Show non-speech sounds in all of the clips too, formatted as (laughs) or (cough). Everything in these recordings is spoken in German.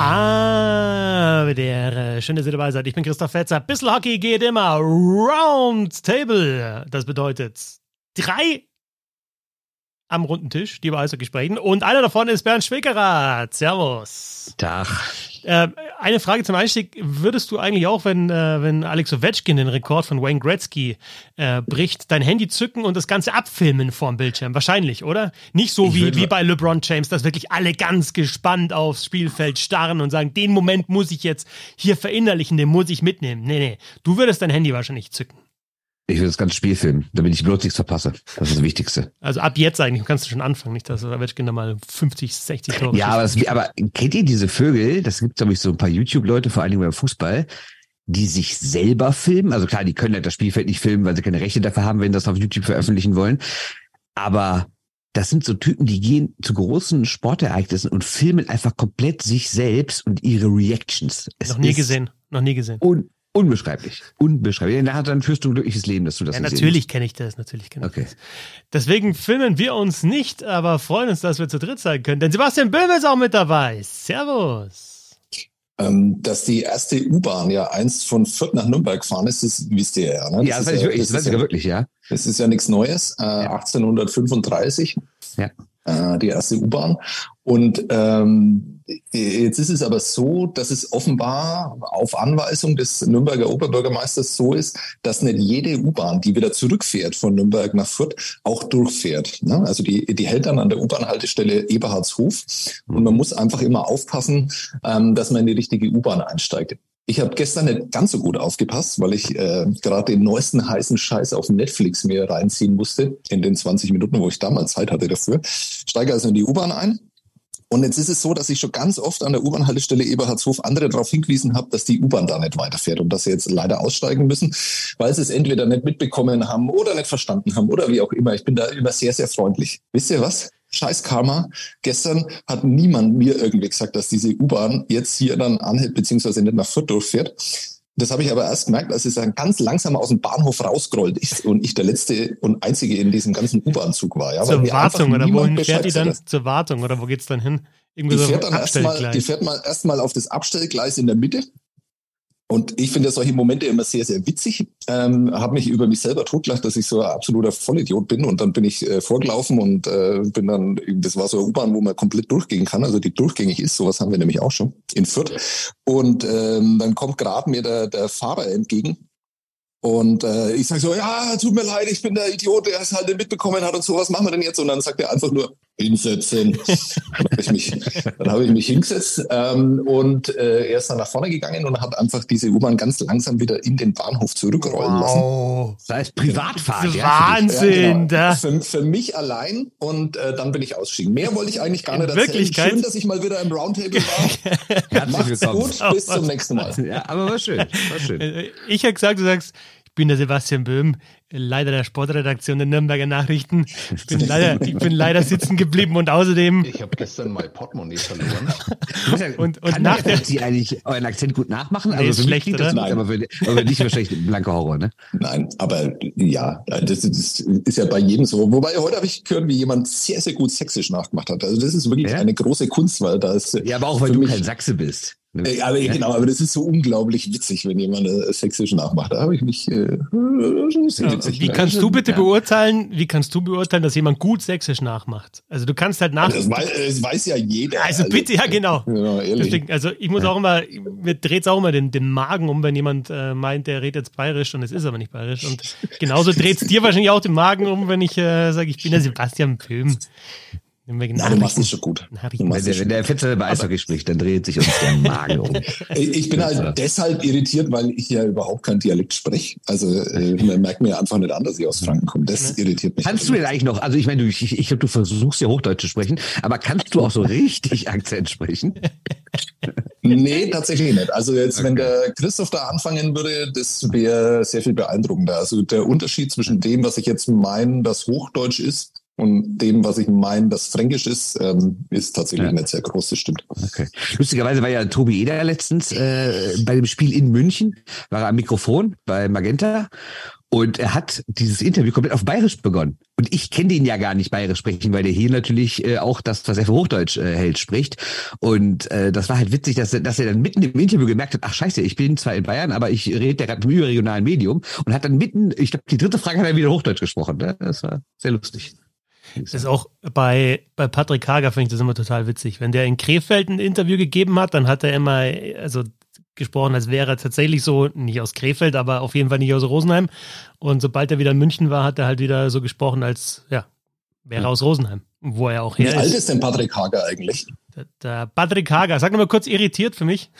Habe der äh, schön, dass ihr dabei seid. Ich bin Christoph Fetzer. Bissl Hockey geht immer Round Table. Das bedeutet drei am runden Tisch, die über Eishockey sprechen. Und einer davon ist Bernd Schwickerath. Servus. Tag. Äh, eine Frage zum Einstieg. Würdest du eigentlich auch, wenn, äh, wenn Alex Ovechkin den Rekord von Wayne Gretzky äh, bricht, dein Handy zücken und das Ganze abfilmen vorm Bildschirm? Wahrscheinlich, oder? Nicht so wie, wie bei LeBron James, dass wirklich alle ganz gespannt aufs Spielfeld starren und sagen, den Moment muss ich jetzt hier verinnerlichen, den muss ich mitnehmen. Nee, nee. Du würdest dein Handy wahrscheinlich zücken. Ich will das ganze Spiel filmen, damit ich bloß nichts verpasse. Das ist das Wichtigste. Also ab jetzt eigentlich kannst du schon anfangen, nicht, dass Ovechkin da mal 50, 60 Tore Ja, aber, das, aber kennt ihr diese Vögel? Das gibt, glaube ich, so ein paar YouTube-Leute, vor allen Dingen beim Fußball, die sich selber filmen. Also klar, die können halt das Spielfeld nicht filmen, weil sie keine Rechte dafür haben, wenn sie das auf YouTube veröffentlichen wollen. Aber das sind so Typen, die gehen zu großen Sportereignissen und filmen einfach komplett sich selbst und ihre Reactions. Es Noch nie gesehen. Noch nie gesehen. Und Unbeschreiblich. Unbeschreiblich. Dann führst du ein glückliches Leben, dass du das Ja, natürlich kenne ich das, natürlich kenne ich okay. das. Deswegen filmen wir uns nicht, aber freuen uns, dass wir zu dritt sein können. Denn Sebastian Böhm ist auch mit dabei. Servus. Ähm, dass die erste U-Bahn ja einst von Fürth nach Nürnberg fahren ist, das wisst ihr ja. Ne? Das ja, das weiß ich wirklich, das, weiß ich ja wirklich, ja. Das ist ja nichts Neues. Äh, ja. 1835. Ja. Äh, die erste U-Bahn. Und ähm, jetzt ist es aber so, dass es offenbar auf Anweisung des Nürnberger Oberbürgermeisters so ist, dass nicht jede U-Bahn, die wieder zurückfährt von Nürnberg nach Fürth, auch durchfährt. Ne? Also die, die hält dann an der U-Bahn-Haltestelle Eberhardshof. Und man muss einfach immer aufpassen, ähm, dass man in die richtige U-Bahn einsteigt. Ich habe gestern nicht ganz so gut aufgepasst, weil ich äh, gerade den neuesten heißen Scheiß auf Netflix mir reinziehen musste in den 20 Minuten, wo ich damals Zeit hatte dafür. Steige also in die U-Bahn ein. Und jetzt ist es so, dass ich schon ganz oft an der U-Bahn-Haltestelle Eberhardshof andere darauf hingewiesen habe, dass die U-Bahn da nicht weiterfährt und dass sie jetzt leider aussteigen müssen, weil sie es entweder nicht mitbekommen haben oder nicht verstanden haben oder wie auch immer. Ich bin da immer sehr, sehr freundlich. Wisst ihr was? Scheiß Karma. Gestern hat niemand mir irgendwie gesagt, dass diese U-Bahn jetzt hier dann anhält, beziehungsweise nicht nach Fürth durchfährt. Das habe ich aber erst gemerkt, als es dann ganz langsam aus dem Bahnhof rausgerollt ist und ich der letzte und einzige in diesem ganzen U-Bahn-Zug war. Ja, Zur Wartung oder wohin fährt die dann? Zur Wartung oder wo geht's dann hin? Irgendwie die, so fährt dann erstmal, die fährt mal erstmal auf das Abstellgleis in der Mitte und ich finde solche Momente immer sehr, sehr witzig. Ähm, habe mich über mich selber totgelacht, dass ich so ein absoluter Vollidiot bin. Und dann bin ich äh, vorgelaufen und äh, bin dann, das war so eine U-Bahn, wo man komplett durchgehen kann, also die durchgängig ist. Sowas haben wir nämlich auch schon in Fürth. Und ähm, dann kommt gerade mir der, der Fahrer entgegen und äh, ich sage so, ja, tut mir leid, ich bin der Idiot, der es halt nicht mitbekommen hat und so, was machen wir denn jetzt? Und dann sagt er einfach nur, hinsetzen. dann habe ich, mich, dann hab ich mich hingesetzt ähm, und äh, er ist dann nach vorne gegangen und hat einfach diese U-Bahn ganz langsam wieder in den Bahnhof zurückrollen wow. lassen. Das heißt Privatfahrt. Ja, Wahnsinn. Ja, genau. für, für, mich allein und äh, dann bin ich ausgeschieden. Mehr wollte ich eigentlich gar in nicht erzählen. Wirklichkeit? Schön, dass ich mal wieder im Roundtable war. (laughs) Macht's gut, bis zum nächsten Mal. Ja, aber war schön. War schön. (laughs) Ich habe gesagt, du sagst, ich bin der Sebastian Böhm, Leiter der Sportredaktion der Nürnberger Nachrichten. Ich bin leider, ich bin leider sitzen geblieben und außerdem. Ich habe gestern mein Portemonnaie verloren. (laughs) und, und Kann nach der, Sie eigentlich euren Akzent gut nachmachen? Nee, also ist schlecht, oder? Das gut, aber, für, aber dich wahrscheinlich ein blanker Horror, ne? Nein, aber ja, das, das ist ja bei jedem so. Wobei heute habe ich gehört, wie jemand sehr, sehr gut sächsisch nachgemacht hat. Also das ist wirklich ja? eine große Kunst, weil da ist. Ja, aber auch weil du kein Sachse bist. Äh, aber ja? genau, aber das ist so unglaublich witzig, wenn jemand äh, sächsisch nachmacht. Da habe ich mich äh, sehr witzig. Wie kannst du bitte ja. beurteilen, wie kannst du beurteilen, dass jemand gut sächsisch nachmacht? Also du kannst halt nach. Das weiß, das weiß ja jeder. Also bitte, ja genau. Ja, Deswegen, also ich muss auch immer, mir dreht es auch immer den, den Magen um, wenn jemand äh, meint, der redet jetzt bayerisch und es ist aber nicht bayerisch. Und genauso dreht es dir wahrscheinlich auch den Magen um, wenn ich äh, sage, ich bin der Sebastian Pöhm. Ja, du machst es schon gut. Wenn der, wenn der Fetzer über Eishockey spricht, dann dreht sich uns der Magen um. (laughs) Ich bin halt deshalb irritiert, weil ich ja überhaupt kein Dialekt spreche. Also äh, man merkt mir einfach nicht an, dass ich aus Franken komme. Das irritiert mich. Kannst du denn eigentlich noch, also ich meine, ich, ich glaube, du versuchst ja Hochdeutsch zu sprechen, aber kannst du auch so richtig (laughs) Akzent sprechen? nee, tatsächlich nicht. Also jetzt, okay. wenn der Christoph da anfangen würde, das wäre sehr viel beeindruckender. Also der Unterschied zwischen dem, was ich jetzt meine, dass Hochdeutsch ist, und dem, was ich meine, das Fränkisch ist, ähm, ist tatsächlich ja. nicht sehr groß, das stimmt. Okay. Lustigerweise war ja Tobi Eder letztens äh, bei dem Spiel in München, war er am Mikrofon bei Magenta und er hat dieses Interview komplett auf Bayerisch begonnen. Und ich kenne den ja gar nicht Bayerisch sprechen, weil der hier natürlich äh, auch das, was er für Hochdeutsch äh, hält, spricht. Und äh, das war halt witzig, dass, er, dass er dann mitten im Interview gemerkt hat, ach scheiße, ich bin zwar in Bayern, aber ich rede ja gerade im überregionalen Medium und hat dann mitten, ich glaube, die dritte Frage hat er wieder Hochdeutsch gesprochen. Ne? Das war sehr lustig. Das ist auch bei, bei Patrick Hager finde ich das immer total witzig. Wenn der in Krefeld ein Interview gegeben hat, dann hat er immer, also gesprochen, als wäre er tatsächlich so, nicht aus Krefeld, aber auf jeden Fall nicht aus Rosenheim. Und sobald er wieder in München war, hat er halt wieder so gesprochen, als ja, wäre er aus Rosenheim, wo er auch her Wie ist. Wie alt ist denn Patrick Hager eigentlich? Der, der Patrick Hager, sag nochmal kurz irritiert für mich.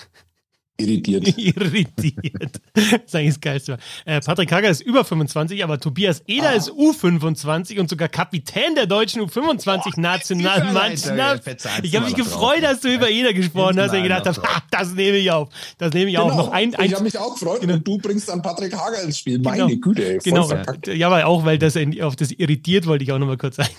Irritiert. (laughs) Irritiert. Das ist eigentlich das Geilste. Äh, Patrick Hager ist über 25, aber Tobias Eder ah. ist U25 und sogar Kapitän der deutschen U25-Nationalmannschaft. Ich habe mich gefreut, dass du über Eder gesprochen hast und gedacht habe, das nehme ich auf. Das nehme ich genau. auf. Noch ein, ein, ich habe mich auch gefreut genau. und du bringst dann Patrick Hager ins Spiel. Meine genau. Güte, ey, genau. Ja, aber auch, weil das auf das irritiert wollte ich auch nochmal kurz (laughs) eingehen.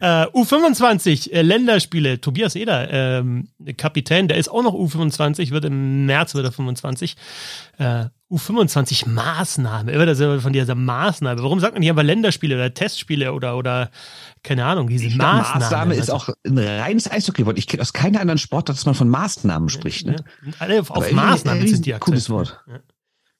Uh, U25 äh, Länderspiele. Tobias Eder, ähm, Kapitän, der ist auch noch U25, wird im März wird er 25. Äh, U25 Maßnahme. Immer das von dieser Maßnahme. Warum sagt man hier aber Länderspiele oder Testspiele oder oder keine Ahnung, diese ich Maßnahme. Maßnahme ist auch ein reines Eishockey-Wort. Ich kenne aus keiner anderen Sportart, dass man von Maßnahmen spricht. Ne? Ja, alle auf, auf Maßnahmen sind die aktuell. Cooles Wort. Ja.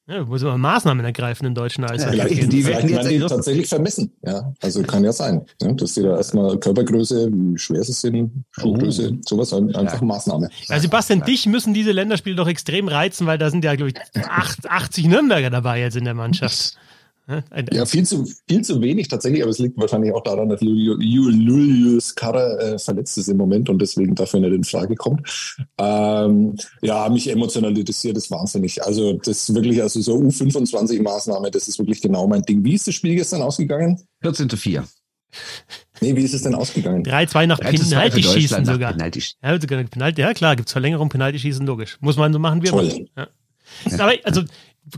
Ja, muss man Maßnahmen ergreifen in deutschen Eishockey. Ja, die, die werden jetzt die tatsächlich vermessen. Ja, also kann ja sein, ja, dass die da erstmal Körpergröße, wie schwer sie sind, Schuhgröße, oh. sowas, einfach ja. Maßnahme. Ja, Sebastian, dich müssen diese Länderspiele doch extrem reizen, weil da sind ja, glaube ich, 80 Nürnberger dabei jetzt in der Mannschaft. Ja, viel zu, viel zu wenig tatsächlich, aber es liegt wahrscheinlich auch daran, dass Julius Karrer äh, verletzt ist im Moment und deswegen dafür nicht in Frage kommt. Ähm, ja, mich emotionalisiert das wahnsinnig. Also das ist wirklich, also so U25-Maßnahme, das ist wirklich genau mein Ding. Wie ist das Spiel gestern ausgegangen? 14 zu 4. Nee, wie ist es denn ausgegangen? 3-2 nach Penalty-Schießen sogar. Penalty. Ja, sogar Penalty. ja, klar, gibt es Verlängerung, Penalty-Schießen, logisch. Muss man so machen, wie Toll. Ja. Aber also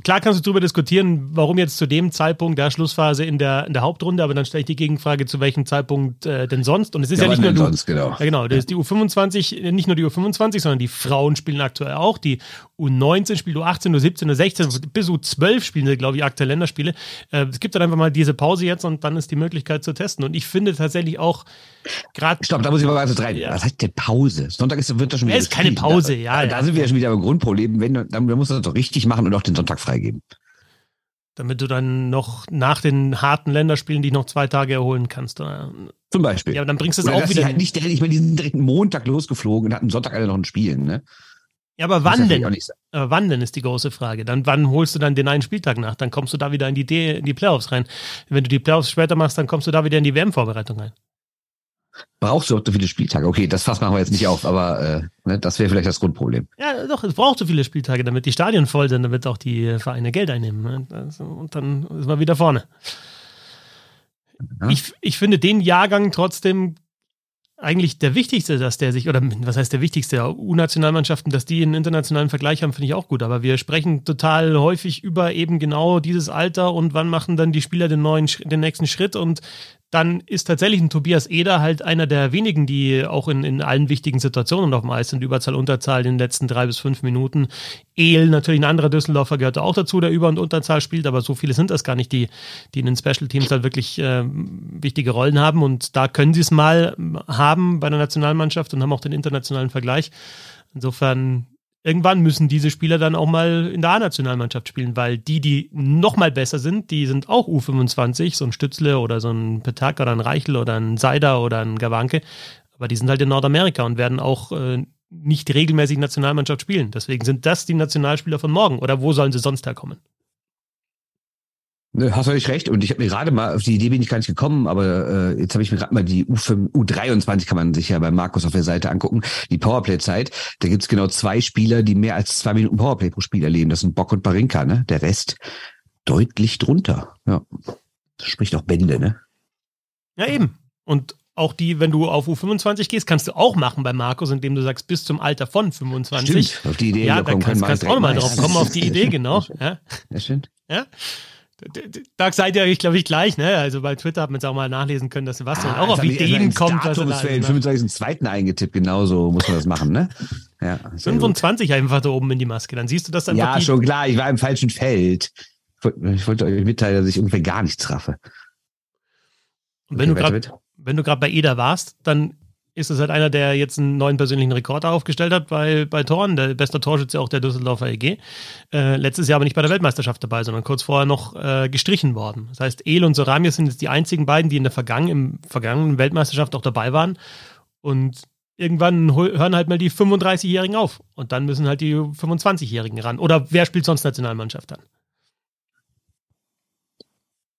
klar kannst du darüber diskutieren, warum jetzt zu dem Zeitpunkt der Schlussphase in der, in der Hauptrunde, aber dann stelle ich die Gegenfrage, zu welchem Zeitpunkt äh, denn sonst? Und es ist ja, ja nicht nur du, sonst, genau. Ja, genau, das ist die U25, nicht nur die U25, sondern die Frauen spielen aktuell auch, die U19 spielt U18, U17, U16, bis U12 spielen sie, glaube ich, aktuell Länderspiele. Äh, es gibt dann einfach mal diese Pause jetzt und dann ist die Möglichkeit zu testen. Und ich finde tatsächlich auch gerade. Stopp, da muss ich mal weiter rein. Ja. Was heißt denn Pause? Sonntag ist, wird das schon wieder. Es ist keine Pause, da, ja. Da, ja. sind wir ja schon wieder beim Grundproblem. Wenn, dann, dann musst du das doch richtig machen und auch den Sonntag freigeben. Damit du dann noch nach den harten Länderspielen die noch zwei Tage erholen kannst. Oder? Zum Beispiel. Ja, dann bringst du es auch wieder. Halt nicht direkt, ich meine, die sind direkt Montag losgeflogen und hatten Sonntag alle noch ein Spiel, ne? Ja, aber wann denn? Aber wann denn ist die große Frage. Dann wann holst du dann den einen Spieltag nach? Dann kommst du da wieder in die, D in die Playoffs rein. Wenn du die Playoffs später machst, dann kommst du da wieder in die WM-Vorbereitung rein. Brauchst du auch so viele Spieltage? Okay, das Fass machen wir jetzt nicht auf, aber äh, ne, das wäre vielleicht das Grundproblem. Ja, doch, es braucht so viele Spieltage, damit die Stadien voll sind, damit auch die Vereine Geld einnehmen. Ne? Und dann ist man wieder vorne. Ja. Ich, ich finde den Jahrgang trotzdem eigentlich der wichtigste, dass der sich, oder was heißt der wichtigste, U-Nationalmannschaften, dass die einen internationalen Vergleich haben, finde ich auch gut. Aber wir sprechen total häufig über eben genau dieses Alter und wann machen dann die Spieler den neuen, den nächsten Schritt und dann ist tatsächlich ein Tobias Eder halt einer der wenigen, die auch in, in allen wichtigen Situationen auf dem Eis sind, Überzahl, Unterzahl in den letzten drei bis fünf Minuten. Ehl, natürlich ein anderer Düsseldorfer gehört auch dazu, der Über- und Unterzahl spielt, aber so viele sind das gar nicht, die, die in den Special Teams halt wirklich äh, wichtige Rollen haben und da können sie es mal haben bei der Nationalmannschaft und haben auch den internationalen Vergleich. Insofern irgendwann müssen diese Spieler dann auch mal in der A-Nationalmannschaft spielen, weil die, die noch mal besser sind, die sind auch U25, so ein Stützle oder so ein Petak oder ein Reichel oder ein Seider oder ein Gawanke, aber die sind halt in Nordamerika und werden auch äh, nicht regelmäßig Nationalmannschaft spielen. Deswegen sind das die Nationalspieler von morgen oder wo sollen sie sonst herkommen? Ne, hast völlig recht. Und ich habe mir gerade mal, auf die Idee bin ich gar nicht gekommen, aber äh, jetzt habe ich mir gerade mal die U5, U23 kann man sich ja bei Markus auf der Seite angucken, die Powerplay-Zeit. Da gibt's genau zwei Spieler, die mehr als zwei Minuten Powerplay pro Spiel erleben. Das sind Bock und Barinka, ne? Der Rest deutlich drunter. Ja. Das spricht auch Bände, ne? Ja, eben. Und auch die, wenn du auf U25 gehst, kannst du auch machen bei Markus, indem du sagst, bis zum Alter von 25. Stimmt, auf die Idee ja, da kannst, kannst du auch mal drauf kommen, auf die Idee, (laughs) genau. Ja, ja stimmt. Ja. Da seid ihr euch, glaube ich, gleich, ne? Also bei Twitter hat man es auch mal nachlesen können, dass was ah, auch auf Ideen kommt. Was er für den 25.2. eingetippt, genauso muss man das machen, ne? Ja, 25 gut. einfach da oben in die Maske, dann siehst du das einfach. Ja, schon klar, ich war im falschen Feld. Ich wollte euch mitteilen, dass ich ungefähr gar nichts traffe. Und wenn okay, du gerade bei Eder warst, dann ist es halt einer, der jetzt einen neuen persönlichen Rekord aufgestellt hat bei, bei Toren. Der beste Torschütze auch der Düsseldorfer EG. Äh, letztes Jahr aber nicht bei der Weltmeisterschaft dabei, sondern kurz vorher noch äh, gestrichen worden. Das heißt, El und Soramir sind jetzt die einzigen beiden, die in der vergangen, im vergangenen Weltmeisterschaft auch dabei waren. Und irgendwann hören halt mal die 35-Jährigen auf. Und dann müssen halt die 25-Jährigen ran. Oder wer spielt sonst Nationalmannschaft dann?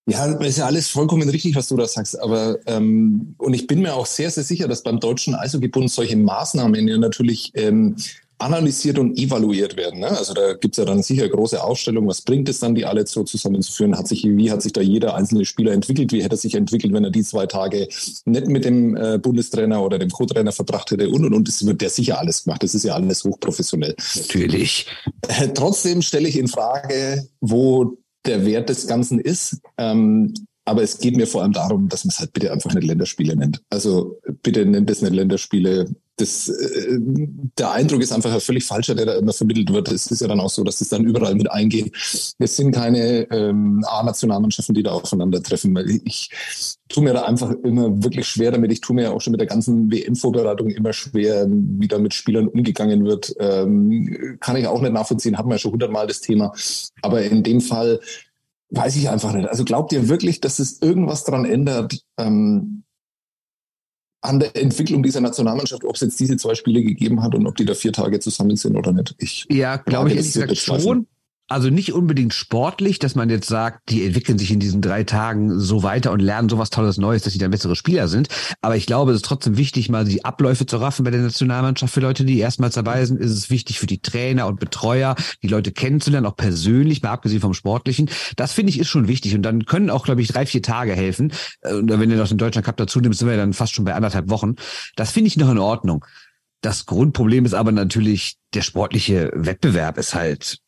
Ja, ist ja alles vollkommen richtig, was du da sagst. Aber ähm, und ich bin mir auch sehr, sehr sicher, dass beim Deutschen Eishockeybund solche Maßnahmen ja natürlich ähm, analysiert und evaluiert werden. Ne? Also da gibt's ja dann sicher große Ausstellungen, was bringt es dann, die alle so zusammenzuführen? Hat sich, wie hat sich da jeder einzelne Spieler entwickelt? Wie hätte er sich entwickelt, wenn er die zwei Tage nicht mit dem äh, Bundestrainer oder dem Co-Trainer verbracht hätte? Und und und es wird ja sicher alles gemacht. Das ist ja alles hochprofessionell. Natürlich. Äh, trotzdem stelle ich in Frage, wo der Wert des Ganzen ist. Ähm, aber es geht mir vor allem darum, dass man es halt bitte einfach nicht Länderspiele nennt. Also bitte nennt es nicht Länderspiele. Das, äh, der Eindruck ist einfach ein völlig falscher, der da immer vermittelt wird. Es ist ja dann auch so, dass es dann überall mit eingeht. Es sind keine ähm, A-Nationalmannschaften, die da aufeinandertreffen. Ich tue mir da einfach immer wirklich schwer damit. Ich tue mir ja auch schon mit der ganzen WM-Vorbereitung immer schwer, wie da mit Spielern umgegangen wird. Ähm, kann ich auch nicht nachvollziehen, haben wir ja schon hundertmal das Thema. Aber in dem Fall weiß ich einfach nicht. Also glaubt ihr wirklich, dass es irgendwas daran ändert, ähm, an der Entwicklung dieser Nationalmannschaft, ob es jetzt diese zwei Spiele gegeben hat und ob die da vier Tage zusammen sind oder nicht? Ich ja, glaube ich ehrlich gesagt schon. Also nicht unbedingt sportlich, dass man jetzt sagt, die entwickeln sich in diesen drei Tagen so weiter und lernen sowas Tolles Neues, dass sie dann bessere Spieler sind. Aber ich glaube, es ist trotzdem wichtig, mal die Abläufe zu raffen bei der Nationalmannschaft. Für Leute, die erstmals dabei sind, ist es wichtig für die Trainer und Betreuer, die Leute kennenzulernen, auch persönlich, mal abgesehen vom Sportlichen. Das finde ich ist schon wichtig. Und dann können auch, glaube ich, drei, vier Tage helfen. Und wenn du noch den Deutschen Cup dazu nimmst, sind wir dann fast schon bei anderthalb Wochen. Das finde ich noch in Ordnung. Das Grundproblem ist aber natürlich, der sportliche Wettbewerb ist halt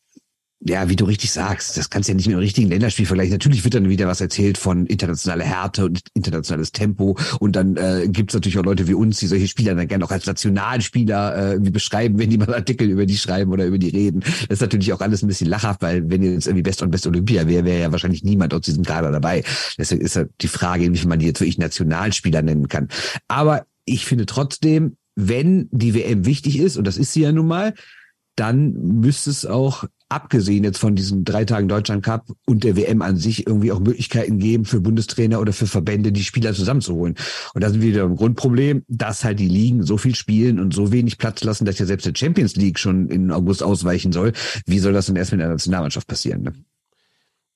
ja, wie du richtig sagst, das kannst du ja nicht mit dem richtigen Länderspiel vergleichen. Natürlich wird dann wieder was erzählt von internationaler Härte und internationales Tempo. Und dann äh, gibt es natürlich auch Leute wie uns, die solche Spieler dann gerne auch als Nationalspieler äh, beschreiben, wenn die mal Artikel über die schreiben oder über die reden. Das ist natürlich auch alles ein bisschen lachhaft, weil wenn jetzt irgendwie Best und Best Olympia wäre, wäre ja wahrscheinlich niemand aus diesem Kader dabei. Deswegen ist halt die Frage, inwiefern man die jetzt wirklich Nationalspieler nennen kann. Aber ich finde trotzdem, wenn die WM wichtig ist, und das ist sie ja nun mal, dann müsste es auch abgesehen jetzt von diesen drei Tagen Deutschland Cup und der WM an sich irgendwie auch Möglichkeiten geben für Bundestrainer oder für Verbände, die Spieler zusammenzuholen. Und da sind wir wieder im Grundproblem, dass halt die Ligen so viel spielen und so wenig Platz lassen, dass ja selbst der Champions League schon in August ausweichen soll. Wie soll das denn erst mit der Nationalmannschaft passieren? Ne?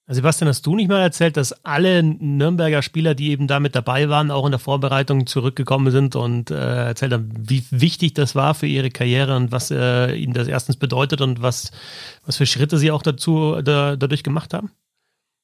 Sebastian, hast du nicht mal erzählt, dass alle Nürnberger Spieler, die eben damit dabei waren, auch in der Vorbereitung zurückgekommen sind und äh, erzählt haben, wie wichtig das war für ihre Karriere und was äh, ihnen das erstens bedeutet und was, was für Schritte sie auch dazu da, dadurch gemacht haben?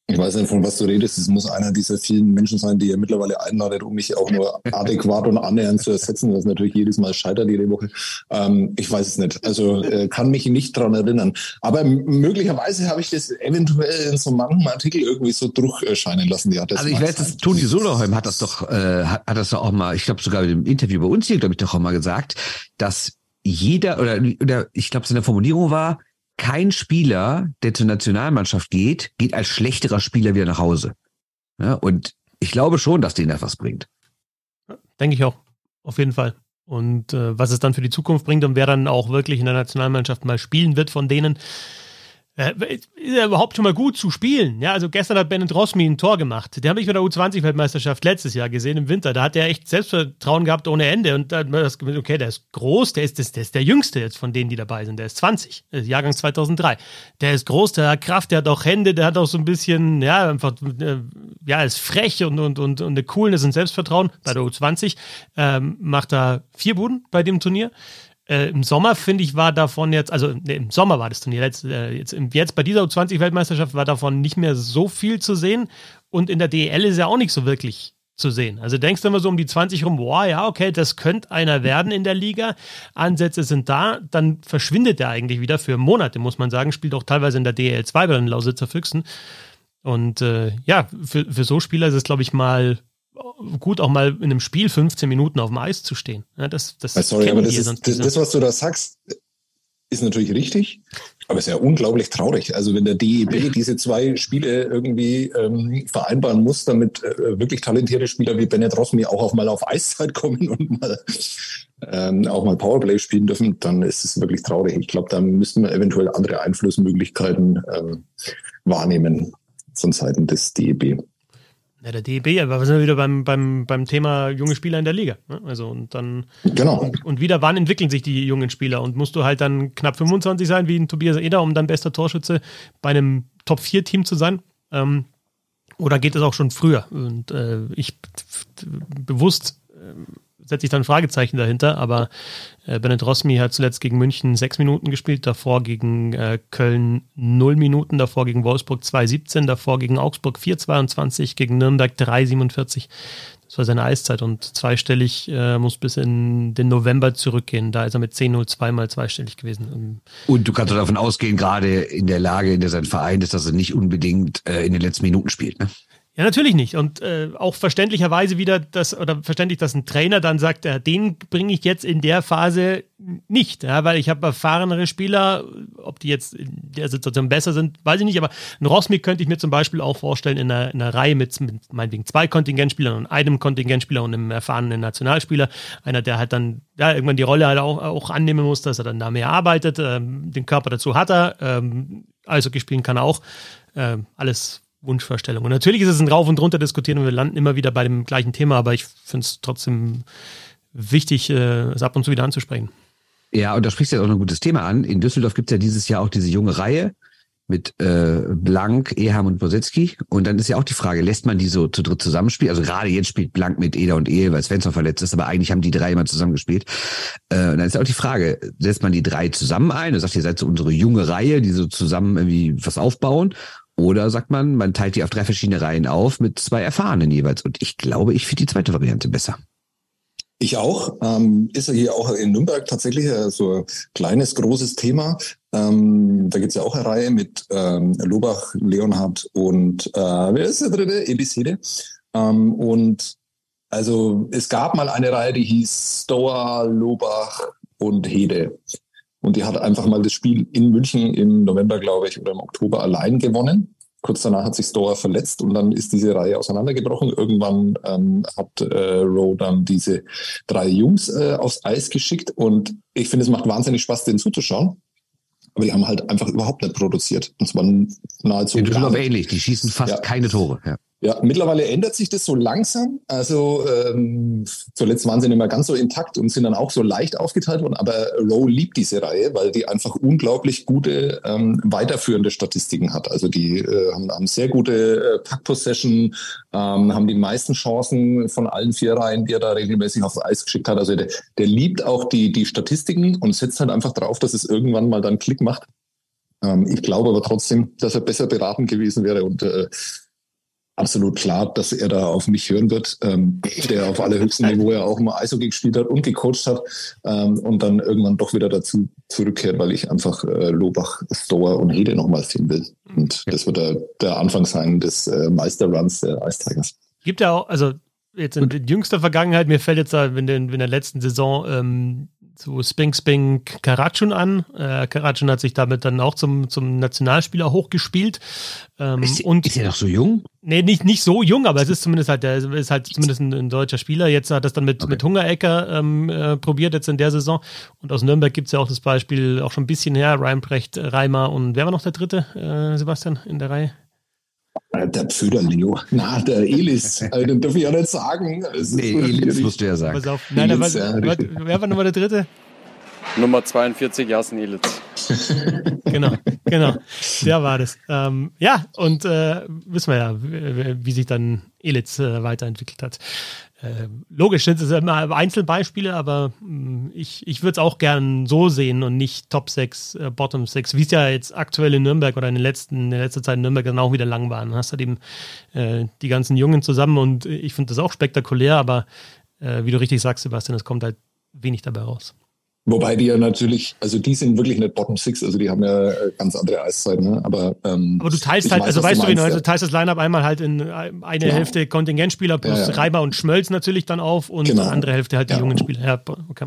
Ich weiß nicht, von was du redest. Es muss einer dieser vielen Menschen sein, die ihr mittlerweile einladet, um mich auch nur adäquat und annähernd zu ersetzen, was natürlich jedes Mal scheitert jede Woche. Ähm, ich weiß es nicht. Also äh, kann mich nicht dran erinnern. Aber möglicherweise habe ich das eventuell in so manchem Artikel irgendwie so durchscheinen lassen. Ja, also ich weiß, Toni Soderholm hat das doch, äh, hat, hat das doch auch mal, ich glaube sogar im Interview bei uns hier, glaube ich, doch auch mal gesagt, dass jeder oder, oder ich glaube, seine Formulierung war, kein Spieler, der zur Nationalmannschaft geht, geht als schlechterer Spieler wieder nach Hause. Ja, und ich glaube schon, dass denen das was bringt. Denke ich auch. Auf jeden Fall. Und äh, was es dann für die Zukunft bringt und wer dann auch wirklich in der Nationalmannschaft mal spielen wird von denen, ist ja überhaupt schon mal gut zu spielen. Ja, also gestern hat Bennett Rossmi ein Tor gemacht. Den habe ich bei der U20-Weltmeisterschaft letztes Jahr gesehen im Winter. Da hat er echt Selbstvertrauen gehabt ohne Ende. Und da hat man das okay, der ist groß, der ist, der, der ist der Jüngste jetzt von denen, die dabei sind. Der ist 20, Jahrgang 2003. Der ist groß, der hat Kraft, der hat auch Hände, der hat auch so ein bisschen, ja, einfach, äh, ja, ist frech und, und, und, und eine Coolness und Selbstvertrauen. Bei der U20 ähm, macht er vier Buden bei dem Turnier. Äh, Im Sommer, finde ich, war davon jetzt, also nee, im Sommer war das Turnier, jetzt, äh, jetzt, jetzt bei dieser U20-Weltmeisterschaft war davon nicht mehr so viel zu sehen. Und in der DEL ist ja auch nicht so wirklich zu sehen. Also denkst du immer so um die 20 rum, boah, ja, okay, das könnte einer werden in der Liga. Ansätze sind da, dann verschwindet er eigentlich wieder für Monate, muss man sagen. Spielt auch teilweise in der DEL 2 bei den Lausitzer Füchsen. Und äh, ja, für, für so Spieler ist es, glaube ich, mal gut, auch mal in einem Spiel 15 Minuten auf dem Eis zu stehen. Ja, das, das Sorry, aber das, ist, das, das, was du da sagst, ist natürlich richtig, aber es ist ja unglaublich traurig. Also wenn der DEB diese zwei Spiele irgendwie ähm, vereinbaren muss, damit äh, wirklich talentierte Spieler wie Bennett Rossmi auch, auch mal auf Eiszeit (laughs) kommen und mal ähm, auch mal Powerplay spielen dürfen, dann ist es wirklich traurig. Ich glaube, da müssten wir eventuell andere Einflussmöglichkeiten ähm, wahrnehmen von Seiten des DEB. Ja, der DEB, aber wir sind wieder beim, beim, beim Thema junge Spieler in der Liga. Ne? Also und dann genau. Und, und, wieder, wann entwickeln sich die jungen Spieler? Und musst du halt dann knapp 25 sein, wie ein Tobias Eder, um dann bester Torschütze bei einem Top-4-Team zu sein? Ähm, oder geht es auch schon früher? Und äh, ich bewusst äh, setze ich dann ein Fragezeichen dahinter, aber äh, Bennett Rosmi hat zuletzt gegen München sechs Minuten gespielt, davor gegen äh, Köln null Minuten, davor gegen Wolfsburg 2,17, davor gegen Augsburg 4,22, gegen Nürnberg 3,47. Das war seine Eiszeit und zweistellig äh, muss bis in den November zurückgehen. Da ist er mit 10-0 zweimal zweistellig gewesen. Und du kannst davon ausgehen, gerade in der Lage, in der sein Verein ist, dass er nicht unbedingt äh, in den letzten Minuten spielt. Ne? Ja, natürlich nicht. Und äh, auch verständlicherweise wieder das, oder verständlich, dass ein Trainer dann sagt, äh, den bringe ich jetzt in der Phase nicht, ja, weil ich habe erfahrenere Spieler, ob die jetzt in der Situation besser sind, weiß ich nicht, aber ein Rosmik könnte ich mir zum Beispiel auch vorstellen in einer, in einer Reihe mit, mit meinetwegen zwei Kontingentspielern und einem Kontingentspieler und einem erfahrenen Nationalspieler. Einer, der halt dann ja, irgendwann die Rolle halt auch, auch annehmen muss, dass er dann da mehr arbeitet, ähm, den Körper dazu hat er, ähm, Eishockey spielen kann er auch. Ähm, alles Wunschvorstellung. Und natürlich ist es ein Rauf und Runter diskutieren und wir landen immer wieder bei dem gleichen Thema, aber ich finde es trotzdem wichtig, äh, es ab und zu wieder anzusprechen. Ja, und da sprichst du jetzt auch ein gutes Thema an. In Düsseldorf gibt es ja dieses Jahr auch diese junge Reihe mit äh, Blank, Eham und Bosetzky. Und dann ist ja auch die Frage, lässt man die so zu dritt zusammenspielen? Also gerade jetzt spielt Blank mit Eder und Ehe, weil Svensson verletzt ist, aber eigentlich haben die drei immer zusammengespielt. Äh, und dann ist ja auch die Frage, setzt man die drei zusammen ein und sagt, ihr seid so unsere junge Reihe, die so zusammen irgendwie was aufbauen? Oder sagt man, man teilt die auf drei verschiedene Reihen auf mit zwei Erfahrenen jeweils. Und ich glaube, ich finde die zweite Variante besser. Ich auch. Ähm, ist ja hier auch in Nürnberg tatsächlich so ein kleines, großes Thema. Ähm, da es ja auch eine Reihe mit ähm, Lobach, Leonhard und äh, wer ist der dritte? Ebisede. Ähm, und also es gab mal eine Reihe, die hieß Stoa, Lobach und Hede. Und die hat einfach mal das Spiel in München im November, glaube ich, oder im Oktober allein gewonnen. Kurz danach hat sich Storer verletzt und dann ist diese Reihe auseinandergebrochen. Irgendwann ähm, hat äh, Rowe dann diese drei Jungs äh, aufs Eis geschickt und ich finde, es macht wahnsinnig Spaß, denen zuzuschauen. Aber die haben halt einfach überhaupt nicht produziert. Und zwar nahezu. Die sind aber ähnlich, die schießen fast ja. keine Tore. Ja. Ja, mittlerweile ändert sich das so langsam. Also ähm, zuletzt waren sie nicht mehr ganz so intakt und sind dann auch so leicht aufgeteilt worden. Aber Rowe liebt diese Reihe, weil die einfach unglaublich gute ähm, weiterführende Statistiken hat. Also die äh, haben, haben sehr gute äh, Pack-Possession, ähm, haben die meisten Chancen von allen vier Reihen, die er da regelmäßig aufs Eis geschickt hat. Also der, der liebt auch die, die Statistiken und setzt halt einfach drauf, dass es irgendwann mal dann Klick macht. Ähm, ich glaube aber trotzdem, dass er besser beraten gewesen wäre und äh, absolut klar, dass er da auf mich hören wird, ähm, (laughs) der auf allerhöchstem Niveau ja auch mal Eishockey gespielt hat und gecoacht hat ähm, und dann irgendwann doch wieder dazu zurückkehrt, weil ich einfach äh, Lobach, Stoer und Hede nochmal sehen will. Und das wird der, der Anfang sein des äh, Meisterruns der Ice Tigers. Gibt ja auch, also jetzt in, in jüngster Vergangenheit, mir fällt jetzt da in, den, in der letzten Saison ähm, so Sping Sping Karatschun an. Äh, Karatschun hat sich damit dann auch zum, zum Nationalspieler hochgespielt. Ähm, ist, und, ist er noch so jung? Nee, nicht, nicht so jung, aber es ist zumindest halt, der ist halt zumindest ein, ein deutscher Spieler. Jetzt hat er das dann mit, okay. mit Hungerecker ähm, äh, probiert, jetzt in der Saison. Und aus Nürnberg gibt es ja auch das Beispiel, auch schon ein bisschen her, Reimbrecht, Reimer und wer war noch der dritte, äh, Sebastian, in der Reihe? Äh, der Pseudo-Leo. Na, der Elis. Also, (laughs) den darf ich ja nicht sagen. nee, Elis musst du ja sagen. Pass auf. Nein, Elis, ja, war, wer war nochmal der dritte? Nummer 42, Jasen Elitz. Genau, genau. Der war das. Ähm, ja, und äh, wissen wir ja, wie, wie sich dann Elitz äh, weiterentwickelt hat. Äh, logisch sind es immer Einzelbeispiele, aber mh, mm, ich, ich würde es auch gern so sehen und nicht Top 6, äh, Bottom 6, wie es ja jetzt aktuell in Nürnberg oder in, den letzten, in der letzten Zeit in Nürnberg dann auch wieder lang waren. Du hast halt eben äh, die ganzen Jungen zusammen und ich finde das auch spektakulär, aber äh, wie du richtig sagst, Sebastian, es kommt halt wenig dabei raus. Wobei die ja natürlich, also die sind wirklich nicht Bottom Six, also die haben ja äh, ganz andere Eiszeiten, ne? aber ähm, Aber du teilst halt, weiß, also du weißt du, wie meinst, du ja. teilst das Line-Up einmal halt in eine Ja. Hälfte Kontingentspieler plus Ja, ja. Reimer und Schmölz natürlich dann auf und Genau. die andere Hälfte halt die jungen Spieler. Okay.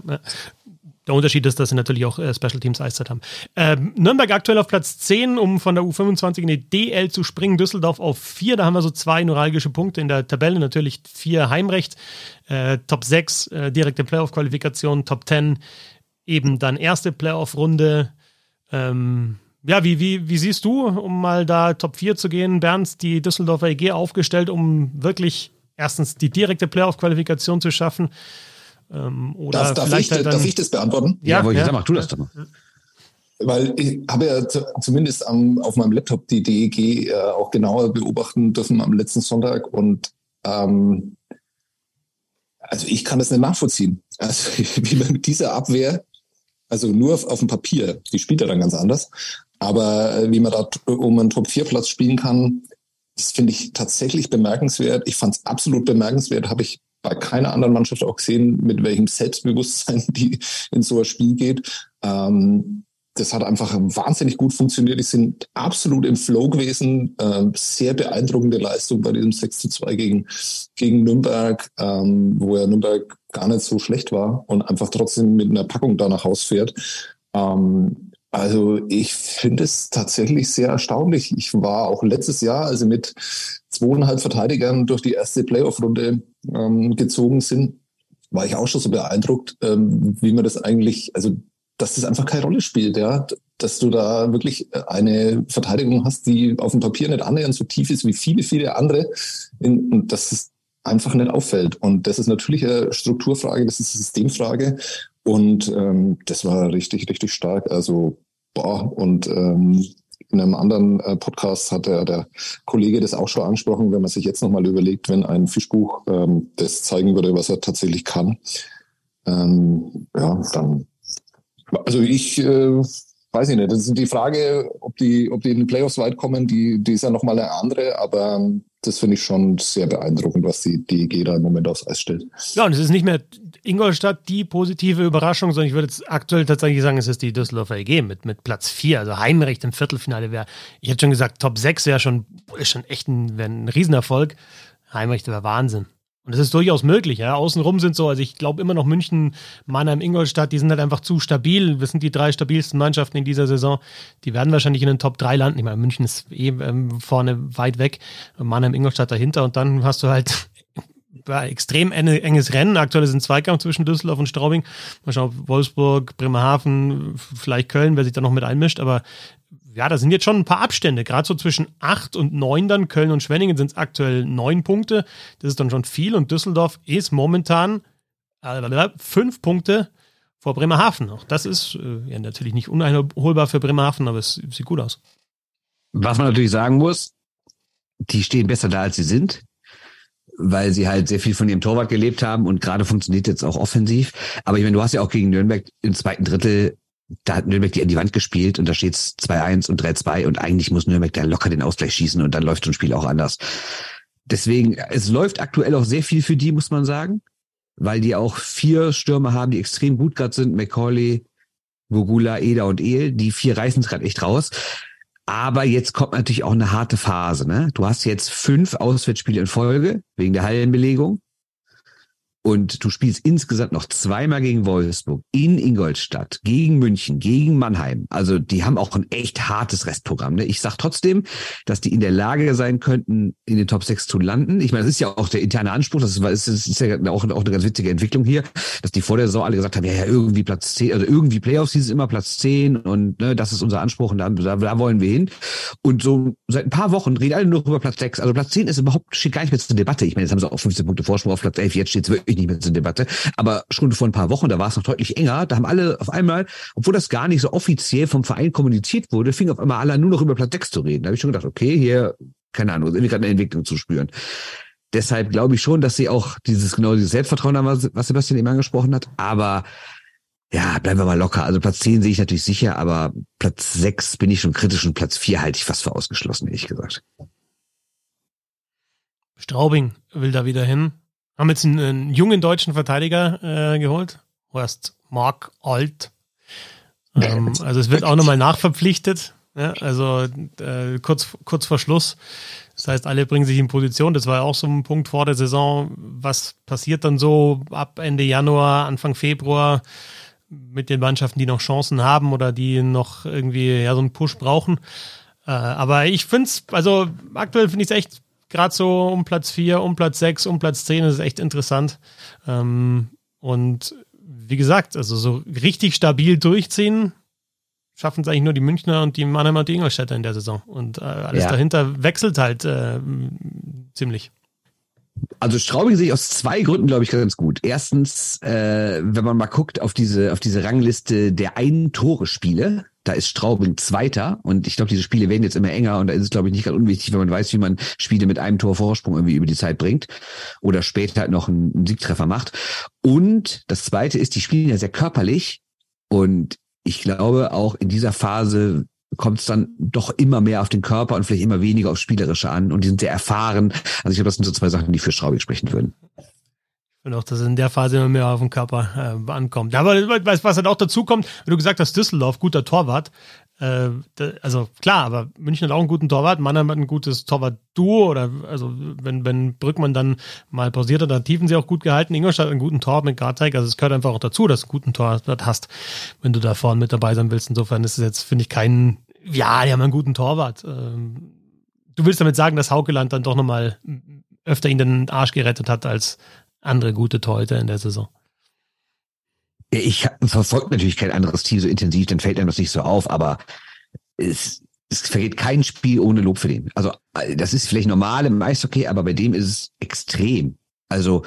Der Unterschied ist, dass sie natürlich auch äh, Special Teams Eiszeit haben. Ähm, Nürnberg aktuell auf Platz 10, um von der U25 in die DL zu springen. Düsseldorf auf 4, da haben wir so zwei neuralgische Punkte in der Tabelle. Natürlich 4 Heimrecht, äh, Top 6 äh, direkte Playoff-Qualifikation, Top 10 eben dann erste Playoff-Runde. Ähm, ja, wie, wie, wie siehst du, um mal da Top 4 zu gehen, Bernd, die Düsseldorfer EG aufgestellt, um wirklich erstens die direkte Playoff-Qualifikation zu schaffen? Ähm, oder Darf, darf, ich, vielleicht halt dann, darf ich das beantworten? Ja, ich ja. sagen, mach du das doch mal. Weil ich habe ja zu, zumindest am, auf meinem Laptop die DEG äh, auch genauer beobachten dürfen am letzten Sonntag und ähm, also ich kann das nicht nachvollziehen. Also (laughs) wie man mit dieser Abwehr, also nur auf, dem Papier, die spielt ja dann ganz anders, aber äh, wie man da t- um einen Top-4-Platz spielen kann, das finde ich tatsächlich bemerkenswert. Ich fand es absolut bemerkenswert, habe ich bei keiner anderen Mannschaft auch gesehen, mit welchem Selbstbewusstsein (laughs) die in so ein Spiel geht. Ähm, das hat einfach wahnsinnig gut funktioniert. Die sind absolut im Flow gewesen. Ähm, sehr beeindruckende Leistung bei diesem 6 zu 2 gegen, gegen Nürnberg, ähm, wo ja Nürnberg gar nicht so schlecht war und einfach trotzdem mit einer Packung da nach Haus fährt. Ähm, also ich finde es tatsächlich sehr erstaunlich. Ich war auch letztes Jahr, also mit zweieinhalb Verteidigern durch die erste Playoff-Runde ähm, gezogen sind, war ich auch schon so beeindruckt, ähm, wie man das eigentlich, also dass das einfach keine Rolle spielt, ja, dass du da wirklich eine Verteidigung hast, die auf dem Papier nicht annähernd so tief ist wie viele, viele andere, in, und dass es einfach nicht auffällt. Und das ist natürlich eine Strukturfrage, das ist eine Systemfrage. Und ähm, das war richtig, richtig stark. Also, boah, und ähm, in einem anderen äh, Podcast hat der, der Kollege das auch schon angesprochen, wenn man sich jetzt nochmal überlegt, wenn ein Fischbuch ähm, das zeigen würde, was er tatsächlich kann, ähm, ja, dann also ich äh, weiß ich nicht. Das ist die Frage, ob die, ob die in den Playoffs weit kommen, die, die ist ja nochmal eine andere, aber das finde ich schon sehr beeindruckend, was die DEG da im Moment aufs Eis stellt. Ja, und es ist nicht mehr Ingolstadt die positive Überraschung, sondern ich würde jetzt aktuell tatsächlich sagen, es ist die Düsseldorfer EG mit, mit Platz 4. Also Heimrecht im Viertelfinale wäre, ich hätte schon gesagt, Top 6 wäre schon, ist schon echt ein, ein Riesenerfolg. Heimrecht wäre Wahnsinn. Und das ist durchaus möglich. Ja. Außenrum sind so, also ich glaube immer noch München, Mannheim, Ingolstadt, die sind halt einfach zu stabil. Das sind die drei stabilsten Mannschaften in dieser Saison. Die werden wahrscheinlich in den Top 3 landen. Ich meine, München ist eh ähm, vorne weit weg. Mannheim, Ingolstadt dahinter. Und dann hast du halt (laughs) ja, extrem enge, enges Rennen. Aktuell ist ein Zweikampf zwischen Düsseldorf und Straubing. Mal schauen, ob Wolfsburg, Bremerhaven, vielleicht Köln, wer sich da noch mit einmischt. Aber ja, da sind jetzt schon ein paar Abstände. Gerade so zwischen 8 und 9 dann. Köln und Schwenningen sind es aktuell 9 Punkte. Das ist dann schon viel. Und Düsseldorf ist momentan äh, 5 Punkte vor Bremerhaven. Auch das ist äh, ja natürlich nicht uneinholbar für Bremerhaven, aber es sieht gut aus. Was man natürlich sagen muss, die stehen besser da, als sie sind, weil sie halt sehr viel von ihrem Torwart gelebt haben und gerade funktioniert jetzt auch offensiv. Aber ich meine, du hast ja auch gegen Nürnberg im zweiten Drittel, da hat Nürnberg die an die Wand gespielt und da steht's 2-1 und 3-2 und eigentlich muss Nürnberg da locker den Ausgleich schießen und dann läuft so ein Spiel auch anders. Deswegen, es läuft aktuell auch sehr viel für die, muss man sagen, weil die auch vier Stürmer haben, die extrem gut gerade sind. McCauley, Gugula, Eda und El. Die vier reißen es gerade echt raus. Aber jetzt kommt natürlich auch eine harte Phase. Ne? Du hast jetzt fünf Auswärtsspiele in Folge wegen der Hallenbelegung. Und du spielst insgesamt noch zweimal gegen Wolfsburg, in Ingolstadt, gegen München, gegen Mannheim. Also die haben auch ein echt hartes Restprogramm. Ne? Ich sag trotzdem, dass die in der Lage sein könnten, in den Top 6 zu landen. Ich meine, das ist ja auch der interne Anspruch. Das ist, das ist ja auch, auch eine ganz witzige Entwicklung hier, dass die vor der Saison alle gesagt haben, ja, ja, irgendwie Platz 10, also irgendwie Playoffs hieß es immer Platz 10 und ne, das ist unser Anspruch und da, da, da wollen wir hin. Und so seit ein paar Wochen reden alle nur über Platz 6. Also Platz 10 ist überhaupt, steht gar nicht mehr zur Debatte. Ich meine, jetzt haben sie auch 15 Punkte Vorsprung auf Platz 11, jetzt steht es wirklich nicht mehr zur Debatte. Aber schon vor ein paar Wochen, da war es noch deutlich enger, da haben alle auf einmal, obwohl das gar nicht so offiziell vom Verein kommuniziert wurde, fing auf einmal alle nur noch über Platz 6 zu reden. Da habe ich schon gedacht, okay, hier, keine Ahnung, irgendwie gerade eine Entwicklung zu spüren. Deshalb glaube ich schon, dass sie auch dieses, genau dieses Selbstvertrauen haben, was Sebastian eben angesprochen hat. Aber ja, bleiben wir mal locker. Also Platz 10 sehe ich natürlich sicher, aber Platz 6 bin ich schon kritisch und Platz 4 halte ich fast für ausgeschlossen, ehrlich gesagt. Straubing will da wieder hin. Haben jetzt einen, einen jungen deutschen Verteidiger äh, geholt. Horst Mark Alt. Ähm, (laughs) also es wird auch nochmal nachverpflichtet. Ja, also äh, kurz, kurz vor Schluss. Das heißt, alle bringen sich in Position. Das war ja auch so ein Punkt vor der Saison. Was passiert dann so ab Ende Januar, Anfang Februar mit den Mannschaften, die noch Chancen haben oder die noch irgendwie ja, so einen Push brauchen? Äh, aber ich finde es, also aktuell finde ich es echt gerade so um Platz 4, um Platz 6, um Platz 10 ist echt interessant. Ähm, und wie gesagt, also so richtig stabil durchziehen, schaffen es eigentlich nur die Münchner und die Mannheimer und die Ingolstädter in der Saison. Und äh, alles ja. dahinter wechselt halt äh, ziemlich. Also Straubing sehe ich aus zwei Gründen, glaube ich, ganz gut. Erstens, äh, wenn man mal guckt auf diese, auf diese Rangliste der Ein-Tore-Spiele, da ist Straubing Zweiter und ich glaube, diese Spiele werden jetzt immer enger und da ist es, glaube ich, nicht ganz unwichtig, wenn man weiß, wie man Spiele mit einem Tor Vorsprung irgendwie über die Zeit bringt oder später halt noch einen, Siegtreffer macht. Und das Zweite ist, die spielen ja sehr körperlich und ich glaube, auch in dieser Phase kommt es dann doch immer mehr auf den Körper und vielleicht immer weniger aufs Spielerische an und die sind sehr erfahren. Also ich glaube, das sind so zwei Sachen, die für Straubing sprechen würden. Finde auch, dass es in der Phase immer mehr auf den Körper äh, ankommt. Aber was, was halt auch dazu kommt, wenn du gesagt hast, Düsseldorf, guter Torwart, äh, also klar, aber München hat auch einen guten Torwart, Mannheim hat ein gutes Torwart-Duo oder also wenn, wenn Brückmann dann mal pausiert hat, dann tiefen sie auch gut gehalten. Ingolstadt hat einen guten Torwart mit Garteig, also es gehört einfach auch dazu, dass du einen guten Torwart hast, wenn du da vorne mit dabei sein willst. Insofern ist es jetzt, finde ich, kein, ja, die haben einen guten Torwart. Ähm, du willst damit sagen, dass Haukeland dann doch nochmal öfter ihn den Arsch gerettet hat als andere gute Torhüter in der Saison. Ich verfolge natürlich kein anderes Team so intensiv, dann fällt einem das nicht so auf, aber es, es vergeht kein Spiel ohne Lob für den. Also das ist vielleicht normal im Eishockey, aber bei dem ist es extrem. Also